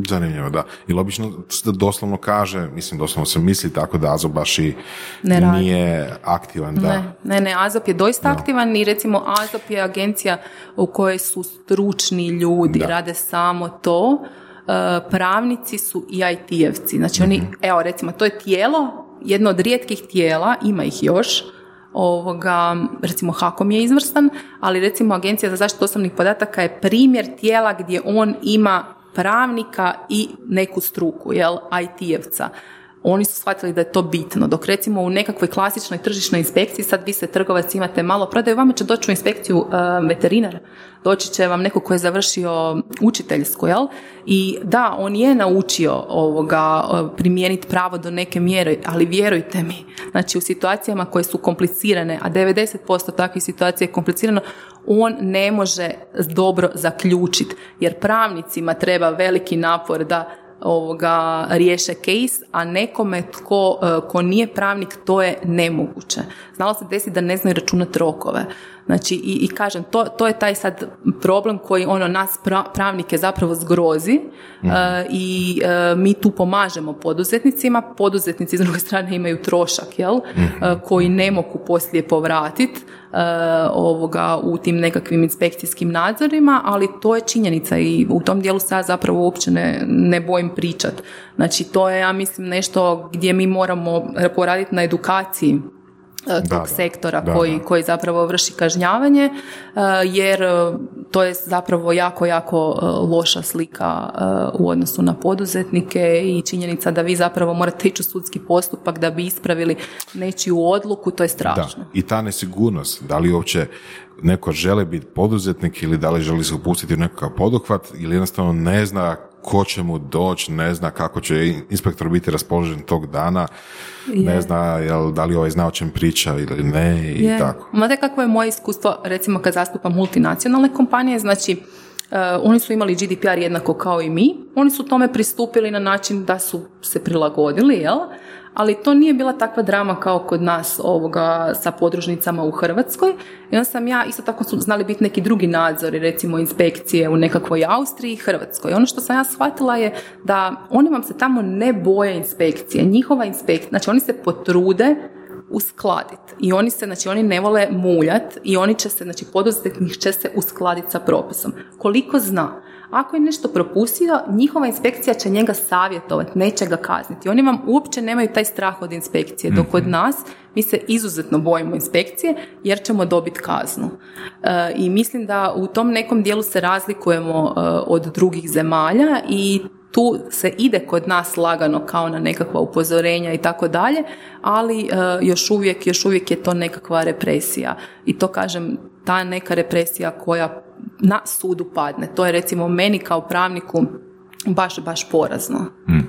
Zanimljivo, da. I obično doslovno kaže, mislim doslovno se misli tako da Azo baš i Ne nije aktivan, da. Ne, ne, ne, AZOP je doista aktivan i recimo AZOP je agencija u kojoj su stručni ljudi, Da. rade samo to. E, pravnici su i IT-evci. Znači oni, evo recimo, to je tijelo, jedno od rijetkih tijela, ima ih još, ovoga, recimo HAKOM je izvrstan, ali recimo Agencija za zaštitu osobnih podataka je primjer tijela gdje on ima pravnika i neku struku, jel, IT-evca oni su shvatili da je to bitno. Dok recimo u nekakvoj klasičnoj tržišnoj inspekciji, sad vi se trgovac imate malo prodaju, vama će doći u inspekciju uh, veterinar, doći će vam neko ko je završio učiteljsku, jel? I da, on je naučio ovoga uh, primijeniti pravo do neke mjere, ali vjerujte mi, znači u situacijama koje su komplicirane, a 90% takvih situacija je komplicirano, on ne može dobro zaključiti, jer pravnicima treba veliki napor da ovoga riješe case, a nekome tko, e, ko nije pravnik to je nemoguće. Znalo se desiti da ne znaju računati rokove. Znači, i, i kažem, to, to je taj sad problem koji ono nas pra- pravnike zapravo zgrozi e, i e, mi tu pomažemo poduzetnicima. Poduzetnici s druge strane imaju trošak, jel? E, koji ne mogu poslije povratiti ovoga u tim nekakvim inspekcijskim nadzorima, ali to je činjenica i u tom dijelu se ja zapravo uopće ne, ne bojim pričat. Znači, to je, ja mislim, nešto gdje mi moramo poraditi na edukaciji e, tog da. sektora Da, koji, da. koji zapravo vrši kažnjavanje, e, jer e, to je zapravo jako, jako e, loša slika e, u odnosu na poduzetnike i činjenica da vi zapravo morate ići u sudski postupak da bi ispravili nečiju odluku, to je Da, strašno. i ta nesigurnost, da li uopće neko želi biti poduzetnik ili da li želi se upustiti u nekakav poduhvat ili jednostavno ne zna ko će mu doći, ne zna kako će inspektor biti raspoložen tog dana, ne Je. zna jel, da li ovaj zna o čem priča ili ne i Je. tako. Znate kakvo je moje iskustvo, recimo kad zastupam multinacionalne kompanije, znači oni su imali GDPR jednako kao i mi, oni su tome pristupili na način da su se prilagodili, jel? Ali to nije bila takva drama kao kod nas ovoga sa podružnicama u Hrvatskoj. I onda sam ja, isto tako su znali biti neki drugi nadzori, recimo inspekcije u nekakvoj Austriji i Hrvatskoj. Ono što sam ja shvatila je da oni vam se tamo ne boje inspekcije. Njihova inspekcija, znači oni se potrude uskladiti. I oni se, znači oni ne vole muljat i oni će se, znači poduzetnik će se uskladiti sa propisom. Koliko zna, ako je nešto propustio, njihova inspekcija će njega savjetovati, neće ga kazniti. Oni vam uopće nemaju taj strah od inspekcije, dok kod mhm. nas mi se izuzetno bojimo inspekcije jer ćemo dobiti kaznu. E, I mislim da u tom nekom dijelu se razlikujemo e, od drugih zemalja i tu se ide kod nas lagano kao na nekakva upozorenja i tako dalje, ali e, još uvijek, još uvijek je to nekakva represija. I to kažem, ta neka represija koja na sudu padne. To je recimo meni kao pravniku baš, baš porazno. Hmm.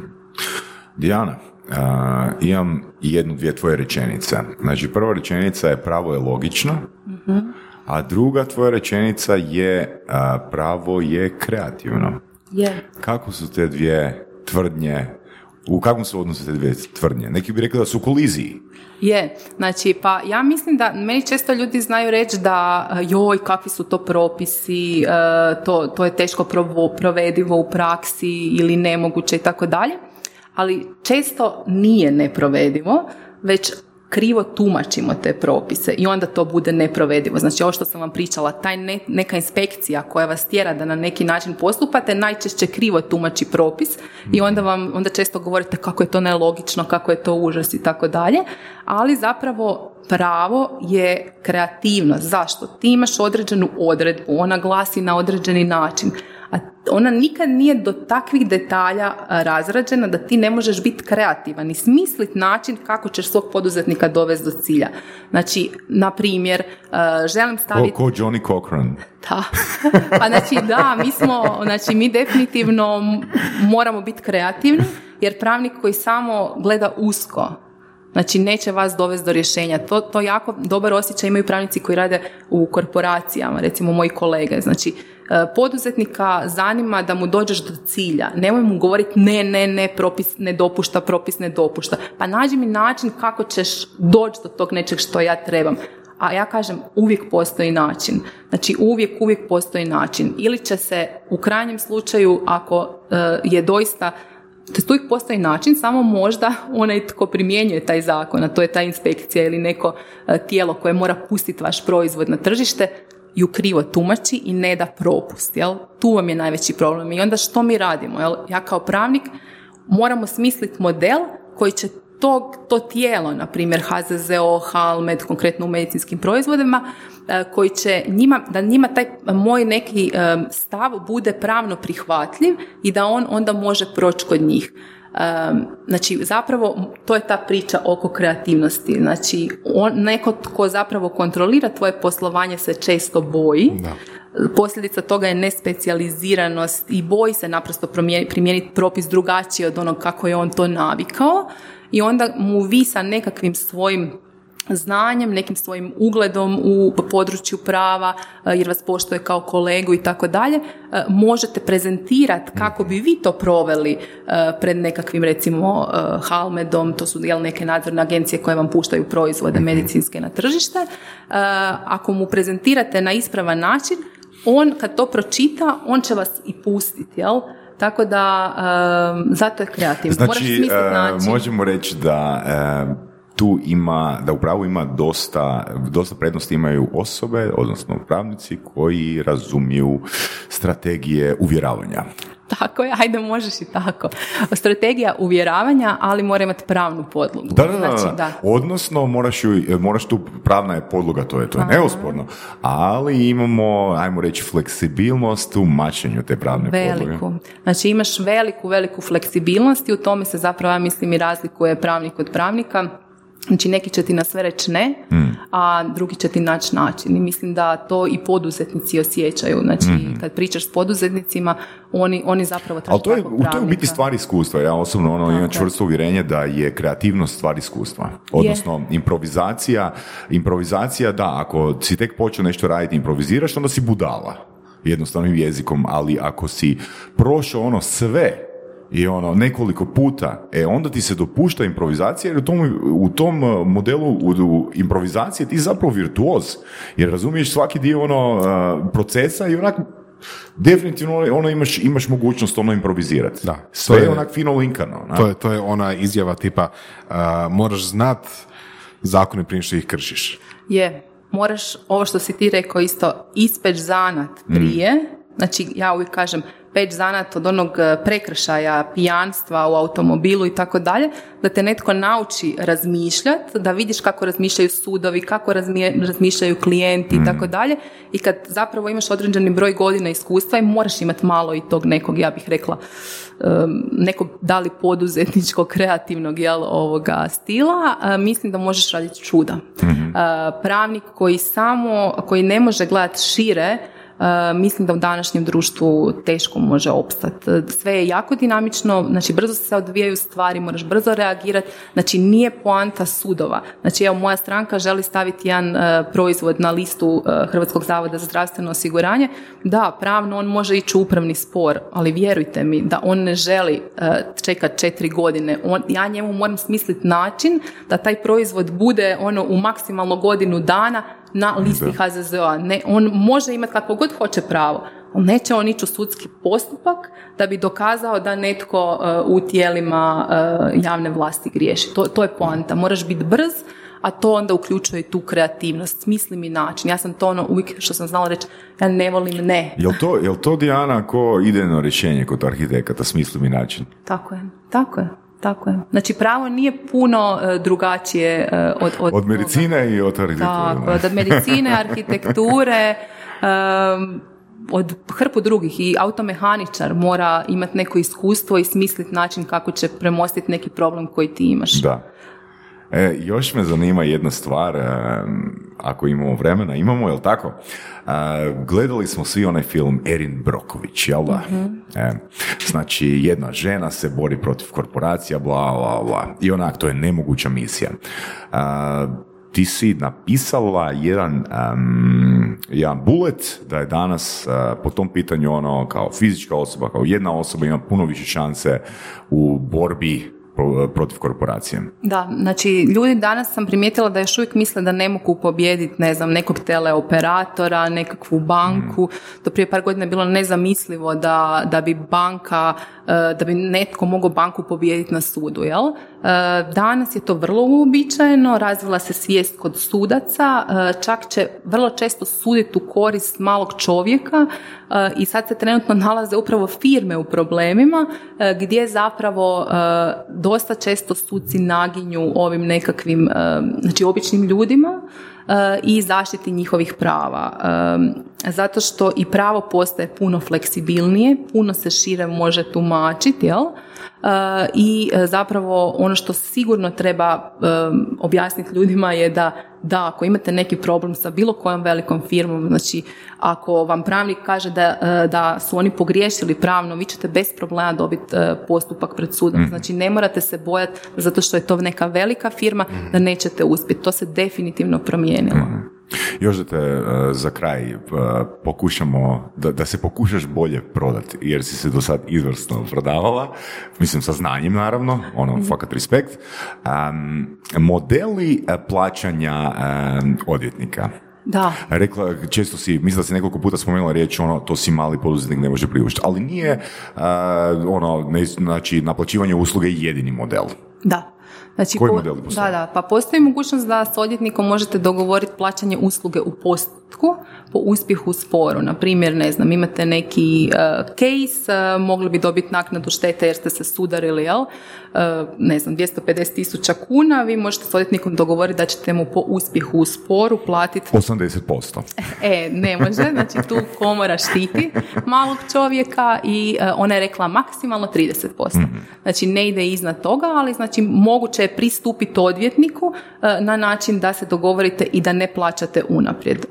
Dijana, uh, imam jednu, dvije tvoje rečenice. Znači, prva rečenica je pravo je logično, uh a druga tvoja rečenica je pravo je kreativno. Je. Kako su te dvije tvrdnje, u kakvom su odnosu te dvije tvrdnje? Neki bi rekli da su u koliziji. Je, znači pa ja mislim da meni često ljudi znaju reći da joj kakvi su to propisi, e, to, to je teško provedivo u praksi ili nemoguće i tako dalje, ali često nije neprovedivo, već krivo tumačimo te propise i onda to bude neprovedivo. Znači ovo što sam vam pričala, taj neka inspekcija koja vas tjera da na neki način postupate, najčešće krivo tumači propis i onda vam onda često govorite kako je to nelogično, kako je to užas i tako dalje, ali zapravo pravo je kreativnost. Zašto? Ti imaš određenu odredbu, ona glasi na određeni način a ona nikad nije do takvih detalja razrađena da ti ne možeš biti kreativan i smisliti način kako ćeš svog poduzetnika dovesti do cilja. Znači, na primjer, želim staviti... Ko, Johnny Cochran. Da. Pa znači, da, mi smo, znači, mi definitivno moramo biti kreativni, jer pravnik koji samo gleda usko, Znači, neće vas dovesti do rješenja. To, to jako dobar osjećaj imaju pravnici koji rade u korporacijama, recimo moji kolege. Znači, E, poduzetnika zanima da mu dođeš do cilja. Nemoj mu govoriti ne, ne, ne, propis ne dopušta, propis ne dopušta. Pa nađi mi način kako ćeš doći do tog nečeg što ja trebam. A ja kažem, uvijek postoji način. Znači, uvijek, uvijek postoji način. Ili će se u krajnjem slučaju, ako e, je doista to uvijek postoji način, samo možda onaj tko primjenjuje taj zakon, a to je ta inspekcija ili neko e, tijelo koje mora pustiti vaš proizvod na tržište, ju krivo tumači i ne da propust. Jel? Tu vam je najveći problem. I onda što mi radimo? Jel? Ja kao pravnik moramo smisliti model koji će to, to tijelo, na primjer HZZO, HALMED, konkretno u medicinskim proizvodima, e, koji će njima, da njima taj moj neki e, stav bude pravno prihvatljiv i da on onda može proći kod njih. Znači, zapravo, to je ta priča oko kreativnosti. Znači, on, neko tko zapravo kontrolira tvoje poslovanje se često boji. Da. Posljedica toga je nespecijaliziranost i boji se naprosto primijeniti propis drugačiji od onog kako je on to navikao i onda mu vi sa nekakvim svojim znanjem, nekim svojim ugledom u području prava, e, jer vas poštuje kao kolegu i tako dalje, e, možete prezentirati kako bi vi to proveli e, pred nekakvim recimo Halmedom, to su jel, neke nadzorne agencije koje vam puštaju proizvode mhm. medicinske na tržište. Ako mu prezentirate na ispravan način, on kad to pročita, on će vas i pustiti, jel? Tako da, zato je kreativno. Znači, možemo reći da tu ima, da u pravu ima dosta, dosta prednosti imaju osobe, odnosno pravnici koji razumiju strategije uvjeravanja. Tako je, ajde možeš i tako. Strategija uvjeravanja, ali mora imati pravnu podlogu. Da, da, znači, da. Odnosno, moraš, ju, moraš tu, pravna je podloga, to je, to je neosporno, ali imamo, ajmo reći, fleksibilnost u mačenju te pravne veliku. podloge. Znači, imaš veliku, veliku fleksibilnost i u tome se zapravo, ja mislim, i razlikuje pravnik od pravnika Znači neki će ti na sve reći ne, mm. a drugi će ti naći način. I mislim da to i poduzetnici osjećaju. Znači mm. kad pričaš s poduzetnicima, oni, oni zapravo Ali to je, to je u biti stvar iskustva. Ja osobno ono, imam čvrsto uvjerenje da je kreativnost stvar iskustva. Odnosno improvizacija, improvizacija da, ako si tek počeo nešto raditi improviziraš, onda si budala. jednostavnim jezikom, ali ako si prošao ono sve i ono nekoliko puta, e onda ti se dopušta improvizacija jer u tom, u tom uh, modelu u, u improvizacije ti zapravo virtuoz jer razumiješ svaki dio ono uh, procesa i onak definitivno ono imaš, imaš mogućnost ono improvizirati. Da, Sve je je- onak fino linkano. na? To je, to je ona izjava tipa uh, moraš znat zakone prije što ih kršiš. Je, moraš, ovo što si ti rekao isto, ispeć zanat prije, znači ja uvijek kažem, peć zanat od onog e, prekršaja, pijanstva u automobilu i tako dalje, da te netko nauči razmišljati, da vidiš kako razmišljaju sudovi, kako razmišljaju klijenti i tako dalje. I kad zapravo imaš određeni broj godina iskustva i moraš imati malo i tog nekog, ja bih rekla, nekog da li poduzetničkog, kreativnog jel, ovoga stila, mislim da možeš raditi čuda. A, pravnik koji samo, koji ne može gledati šire, mislim da u današnjem društvu teško može opstati. Sve je jako dinamično, znači brzo se odvijaju stvari, moraš brzo reagirati, znači nije poanta sudova. Znači evo moja stranka želi staviti jedan e, proizvod na listu e, Hrvatskog zavoda za zdravstveno osiguranje, da, pravno on može ići u upravni spor, ali vjerujte mi da on ne želi e, čekati četiri godine. On, ja njemu moram smisliti način da taj proizvod bude ono u maksimalno godinu dana na listi HZZO-a. Ne, on može imati kakvo god hoće pravo, ali neće on ići u sudski postupak da bi dokazao da netko e, u tijelima e, javne vlasti griješi. To, to je poanta. Moraš biti brz, a to onda uključuje i tu kreativnost, smisli mi način. Ja sam to ono uvijek što sam znala reći, ja ne volim ne. Jel to, jel to Dijana ko idejno rješenje kod arhitekata, smisli mi način? Tako je, tako je. Tako je. Znači pravo nije puno e, drugačije e, od, od, Od medicine i od arhitekture. Tako, od medicine, arhitekture, em, od hrpu drugih i automehaničar mora imati neko iskustvo i smisliti način kako će premostiti neki problem koji ti imaš. Da. E, još me zanima jedna stvar, e, ako imamo vremena, imamo, jel tako? E, gledali smo svi onaj film Erin Broković, jel da? E, znači, jedna žena se bori protiv korporacija, bla, bla, bla. I onak, to je nemoguća misija. E, ti si napisala jedan, em, jedan bullet da je danas e, po tom pitanju ono kao fizička osoba, kao jedna osoba ima puno više šanse u borbi protiv korporacije. Da, znači ljudi danas sam primijetila da još uvijek misle da ne mogu pobijediti, ne znam, nekog teleoperatora, nekakvu banku. Do prije par godina je bilo nezamislivo da, da bi banka, da bi netko mogao banku pobijediti na sudu, jel? E, Danas je to vrlo uobičajeno, razvila se svijest kod sudaca, e, čak će vrlo često suditi u korist malog čovjeka e, i sad se trenutno nalaze upravo firme u problemima e, gdje zapravo e, dosta često suci naginju ovim nekakvim, e, znači običnim ljudima e, i zaštiti njihovih prava. E, Zato što i pravo postaje puno fleksibilnije, puno se šire može tumačiti, jel? E, I e, zapravo ono što sigurno treba e, objasniti ljudima je da da, ako imate neki problem sa bilo kojom velikom firmom, znači ako vam pravnik kaže da, da su oni pogriješili pravno, vi ćete bez problema dobiti postupak pred sudom. Znači ne morate se bojati zato što je to neka velika firma da nećete uspjeti. To se definitivno promijenilo. Još da te e, za kraj e, pokušamo, da, da se pokušaš bolje prodati, jer si se do sad izvrsno prodavala, mislim sa znanjem naravno, ono, fakat respekt. Am, modeli e, plaćanja em, odvjetnika. Da, Rekla, često si, mislim da si nekoliko puta spomenula riječ, ono, to si mali poduzetnik ne može priuštiti, ali nije, e, ono, ne, znači, naplaćivanje usluge je jedini model. da. Znači, Koji po- postoje? Da, da, pa postoji mogućnost da s odvjetnikom možete dogovoriti plaćanje usluge u postupku po uspjehu u sporu. Na primjer, ne znam, imate neki uh, case, uh, mogli bi dobiti naknadu štete jer ste se sudarili, jel? Uh, ne znam, 250 tisuća kuna, vi možete s odvjetnikom dogovoriti da ćete mu po uspjehu u sporu platiti 80%. E, ne može, znači tu komora štiti malog čovjeka i ona je rekla maksimalno 30%. Znači ne ide iznad toga, ali znači moguće je pristupiti odvjetniku na način da se dogovorite i da ne plaćate unaprijed.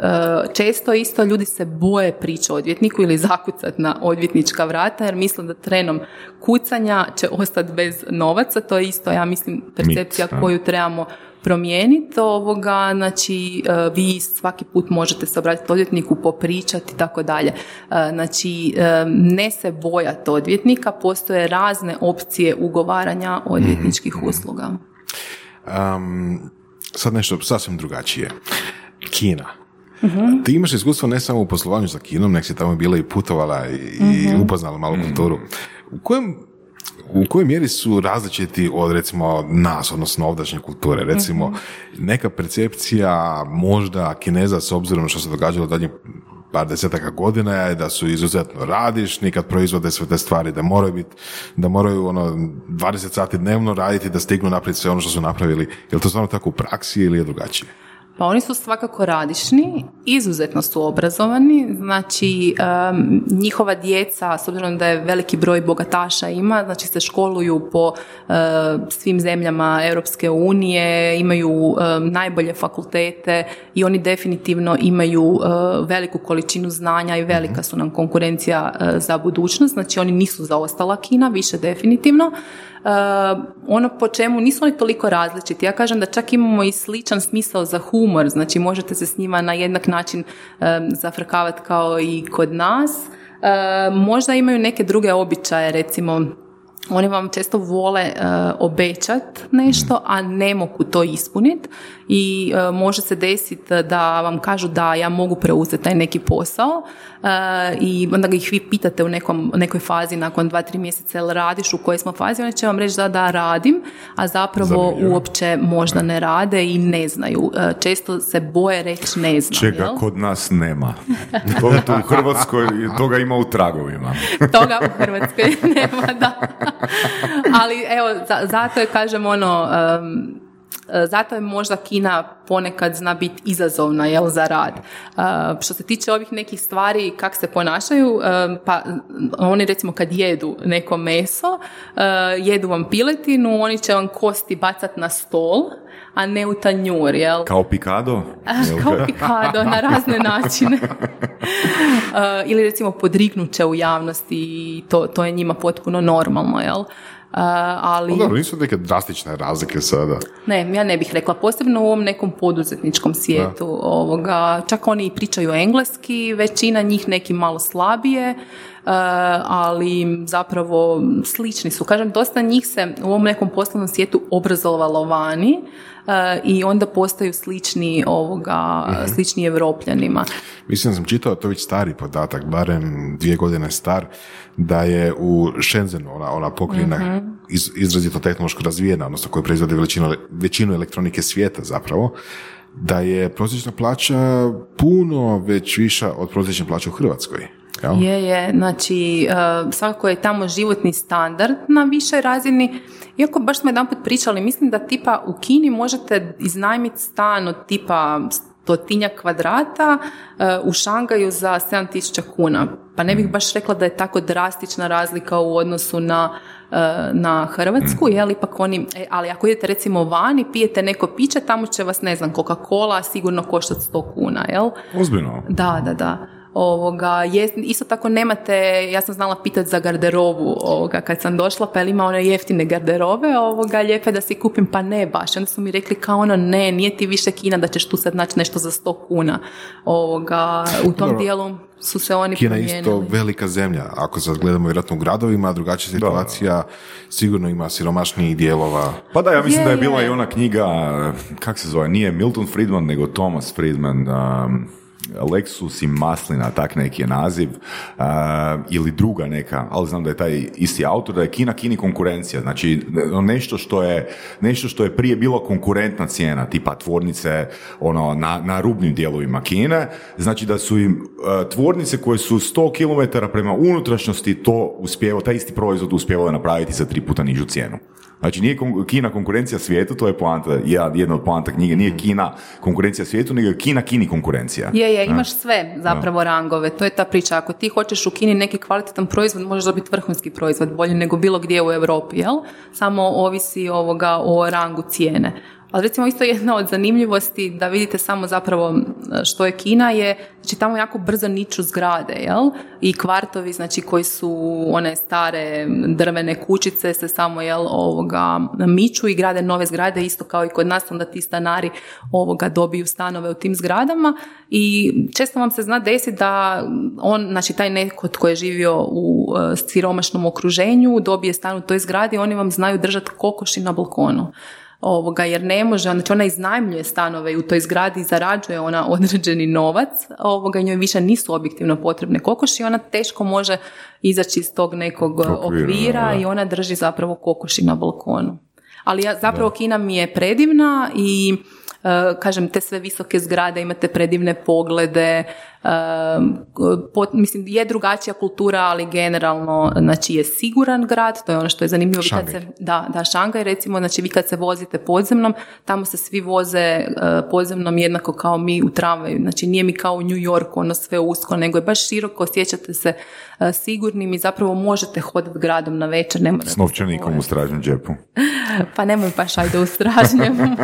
Često isto ljudi se boje prići odvjetniku ili zakucati na odvjetnička vrata jer misle da trenom kucanja će ostati bez novaca, to je isto ja mislim percepcija Mit, koju trebamo promijeniti ovoga, znači e, vi svaki put možete se obratiti odvjetniku, popričati i tako dalje. E, Znači, e, ne se bojati odvjetnika, postoje razne opcije ugovaranja odvjetničkih usluga. Um, sad nešto sasvim drugačije. Kina. Ti imaš iskustvo ne samo u poslovanju sa Kinom, nek si tamo bila i putovala i, i upoznala malu kulturu. U kojem u kojoj mjeri su različiti od recimo nas, odnosno ovdašnje kulture? Recimo, neka percepcija možda kineza s obzirom što se događalo zadnjih par desetaka godina je da su izuzetno radišni kad proizvode sve te stvari, da moraju biti, da moraju ono 20 sati dnevno raditi da stignu naprijed sve ono što su napravili. Je li to stvarno tako u praksi ili je drugačije? Pa oni su svakako radišni, izuzetno su obrazovani, znači em, njihova djeca, s obzirom da je veliki broj bogataša ima, znači se školuju po e, svim zemljama Europske unije, imaju e, najbolje fakultete i oni definitivno imaju e, veliku količinu znanja i velika su nam konkurencija e, za budućnost, znači oni nisu zaostala Kina, više definitivno. Uh, ono po čemu nisu oni toliko različiti. Ja kažem da čak imamo i sličan smisao za humor, znači možete se s njima na jednak način zafrkavati kao i kod nas. Uh, možda imaju neke druge običaje, recimo oni vam često vole uh, obećat nešto, a ne mogu to ispuniti i uh, može se desiti da vam kažu da ja mogu preuzeti taj neki posao uh, i onda ih vi pitate u nekom, nekoj fazi nakon dva, tri mjeseca jel radiš u kojoj smo fazi, oni će vam reći da da radim, a zapravo uopće možda ne rade i ne znaju. Uh, često se boje reći ne znam. Čega jel? kod nas nema. To, to u Hrvatskoj toga ima u tragovima. toga u Hrvatskoj nema, da. Ali evo, za- zato je, kažem, ono, e, zato je možda Kina ponekad zna biti izazovna jel, za rad. E, što se tiče ovih nekih stvari, kak se ponašaju, e, pa oni recimo kad jedu neko meso, e, jedu vam piletinu, oni će vam kosti bacat na stol, a ne u tanjur, jel? Kao pikado? Kao pikado na razne načine. Ili recimo podrignut će u javnosti i to, to je njima potpuno normalno, jel? Ali... Pa dobro, nisu neke drastične razlike sada. Ne, ja ne bih rekla, posebno u ovom nekom poduzetničkom svijetu. Ovoga, čak oni i pričaju engleski, većina njih neki malo slabije, uh, ali zapravo slični su. Kažem, dosta njih se u ovom nekom poslovnom svijetu obrazovalo vani uh, i onda postaju slični ovoga, slični evropljanima. Mislim da sam čitao, to je već stari podatak, barem dvije godine star, da je u Shenzhenu, ona, ona pokrajina iz, izrazito tehnološko razvijena, odnosno koja proizvodi većinu, većinu elektronike svijeta zapravo, da je prosječna plaća puno već viša od prosječne plaće u Hrvatskoj. Jel? Je, je, znači uh, svakako je tamo životni standard na višoj razini. Iako baš smo jedanput pričali, mislim da tipa u Kini možete iznajmiti stan od tipa stotinja kvadrata uh, u Šangaju za 7000 kuna. Pa ne bih baš rekla da je tako drastična razlika u odnosu na, uh, na Hrvatsku, jel, ipak oni, e, ali ako idete recimo vani, pijete neko piće, tamo će vas, ne znam, Coca-Cola sigurno koštati 100 kuna, jel? Ozbiljno. Da, da, da. Ovoga, je, isto tako nemate, ja sam znala pitati za garderobu ovoga, kad sam došla, pa jel ima one jeftine garderobe, ovoga, lijepe da si kupim, pa ne baš. Onda su mi rekli kao ono, ne, nije ti više kina da ćeš tu sad naći nešto za 100 kuna. Ovoga, u tom Dobro. dijelu su se oni Kina je promijenili. isto velika zemlja. Ako sad gledamo vjerojatno u gradovima, drugačija situacija, sigurno ima siromašnijih dijelova. Pa da, ja mislim Je, da je bila je. i ona knjiga, kak se zove, nije Milton Friedman, nego Thomas Friedman, um, Lexus i Maslina, tak neki je naziv, uh, ili druga neka, ali znam da je taj isti autor, da je Kina Kini konkurencija, znači nešto što je, nešto što je prije bilo konkurentna cijena, tipa tvornice ono, na, na rubnim dijelovima Kine, znači da su im uh, tvornice koje su 100 km prema unutrašnjosti to uspjevao, taj isti proizvod uspjevao napraviti za tri puta nižu cijenu. Znači nije kon- Kina konkurencija svijetu, to je poanta, jedna od poanta knjige, nije Kina konkurencija svijetu, nego je Kina Kini konkurencija. Je, je, imaš sve zapravo rangove, to je ta priča. Ako ti hoćeš u Kini neki kvalitetan proizvod, možeš dobiti vrhunski proizvod, bolji nego bilo gdje u Europi, jel? Samo ovisi ovoga o rangu cijene. Ali recimo isto jedna od zanimljivosti da vidite samo zapravo što je Kina je, znači tamo jako brzo niču zgrade, jel? I kvartovi, znači koji su one stare drvene kućice se samo, jel, ovoga, miču i grade nove zgrade, isto kao i kod nas, onda ti stanari ovoga dobiju stanove u tim zgradama i često vam se zna desiti da on, znači taj neko tko je živio u uh, siromašnom okruženju, dobije stan u toj zgradi, oni vam znaju držati kokoši na balkonu ovoga, jer ne može, znači ona iznajmljuje stanove i u toj zgradi zarađuje ona određeni novac, ovoga, njoj više nisu objektivno potrebne kokoši, ona teško može izaći iz tog nekog okvira, i ona drži zapravo kokoši na balkonu. Ali ja, zapravo Kina mi je predivna i uh, kažem te sve visoke zgrade, imate predivne poglede, pot, mislim, je drugačija kultura, ali generalno znači, je siguran grad, to je ono što je zanimljivo. Kad se, da, da, Šangaj recimo, znači vi kad se vozite podzemnom, tamo se svi voze uh, podzemnom jednako kao mi u tramvaju, znači nije mi kao u New Yorku ono sve usko, nego je baš široko, osjećate se uh, sigurnim i zapravo možete hodati gradom na večer. Ne S novčanikom u stražnjem džepu. pa nemoj baš ajde u stražnjem.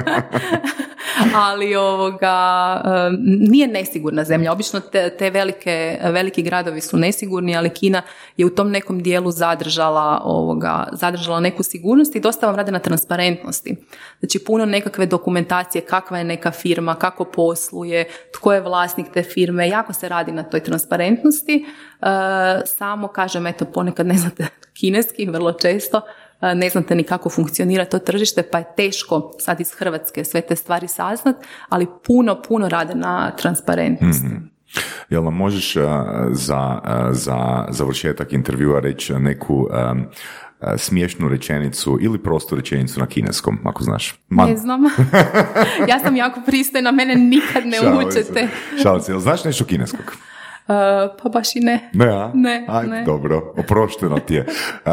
ali ovoga, nije nesigurna zemlja. Obično te, te velike, veliki gradovi su nesigurni, ali Kina je u tom nekom dijelu zadržala, ovoga, zadržala neku sigurnost i dosta vam rade na transparentnosti. Znači puno nekakve dokumentacije, kakva je neka firma, kako posluje, tko je vlasnik te firme, jako se radi na toj transparentnosti. E, samo kažem, eto, ponekad ne znate kineski, vrlo često, e, ne znate ni kako funkcionira to tržište, pa je teško sad iz Hrvatske sve te stvari saznat, ali puno, puno rade na transparentnosti. mm Jel nam možeš uh, za, uh, za završetak intervjua reći neku um, smiješnu rečenicu ili prostu rečenicu na kineskom, ako znaš. Ne znam. ja sam jako pristojna, mene nikad ne učete. Šalim se, jel znaš nešto kineskog? Uh, pa baš i ne. Ne, a? Ne, Ajde, ne. dobro, oprošteno ti je. Uh,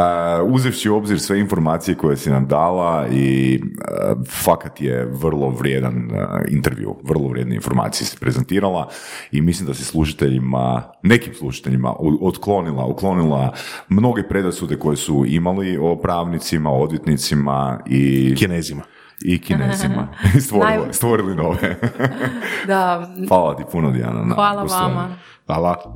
uzevši u obzir sve informacije koje si nam dala i uh, fakat je vrlo vrijedan uh, intervju, vrlo vrijedne informacije si prezentirala i mislim da si slušateljima, nekim slušateljima otklonila, uklonila mnoge predrasude koje su imali o pravnicima, o odvjetnicima i... Kinezima i kinezima. stvorili, stvorili nove. da. Hvala ti puno, Dijana. Na Hvala vama. Hvala.